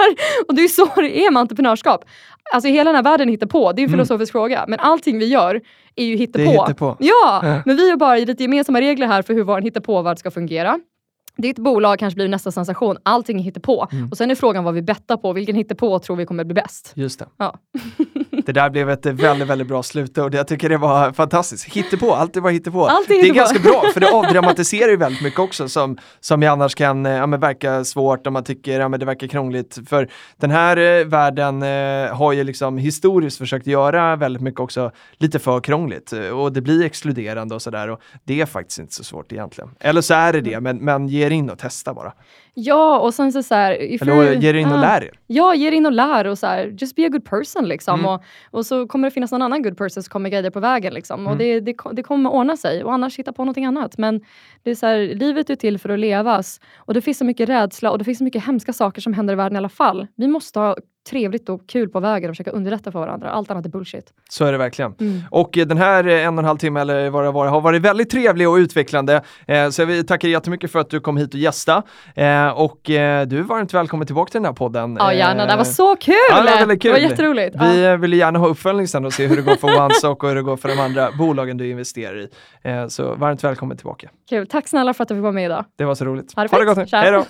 Och det är så det är med entreprenörskap. Alltså hela den här världen hittar på, det är en filosofisk fråga. Men allting vi gör är ju hittepå. Det är hittepå. Ja, Ja. men vi har bara lite gemensamma regler här för hur vår hittepå-värld ska fungera. Ditt bolag kanske blir nästa sensation, allting är hittepå. Mm. Och sen är frågan vad vi bettar på, vilken hittepå tror vi kommer bli bäst? Just det. Ja. Det där blev ett väldigt, väldigt bra slutord. Jag tycker det var fantastiskt. Hittepå, alltid var hittepå. Alltid Det är hittepå. ganska bra för det avdramatiserar ju väldigt mycket också som, som ju annars kan eh, ja, men verka svårt om man tycker ja, men det verkar krångligt. För den här eh, världen eh, har ju liksom historiskt försökt göra väldigt mycket också lite för krångligt eh, och det blir exkluderande och sådär och det är faktiskt inte så svårt egentligen. Eller så är det det, men, men ge in och testa bara. Ja, och sen så, så här... if Eller you're- ge er in och lär er. Ja, ge er in och lär och så här, just be a good person liksom. Mm. Och, och så kommer det finnas någon annan good person som kommer guida på vägen liksom. Mm. Och det, det, det kommer ordna sig och annars hitta på någonting annat. Men det är så här, livet är till för att levas och det finns så mycket rädsla och det finns så mycket hemska saker som händer i världen i alla fall. Vi måste ha trevligt och kul på vägen och försöka underlätta för varandra. Allt annat är bullshit. Så är det verkligen. Mm. Och eh, den här eh, en och en halv timme eller vad det var har varit väldigt trevlig och utvecklande. Eh, så jag vill tacka jättemycket för att du kom hit och gästa. Eh, och eh, du är varmt välkommen tillbaka till den här podden. Ja, gärna. Det var så kul! Ja, det var väldigt kul. Det var jätteroligt. Vi Ja. eh, vill gärna ha uppföljning sen och se hur det går för OneSock och hur det går för de andra bolagen du investerar i. Eh, så varmt välkommen tillbaka. Kul. Tack snälla för att du fick vara med idag. Det var så roligt. Ha det ha det gott nu. Hej då!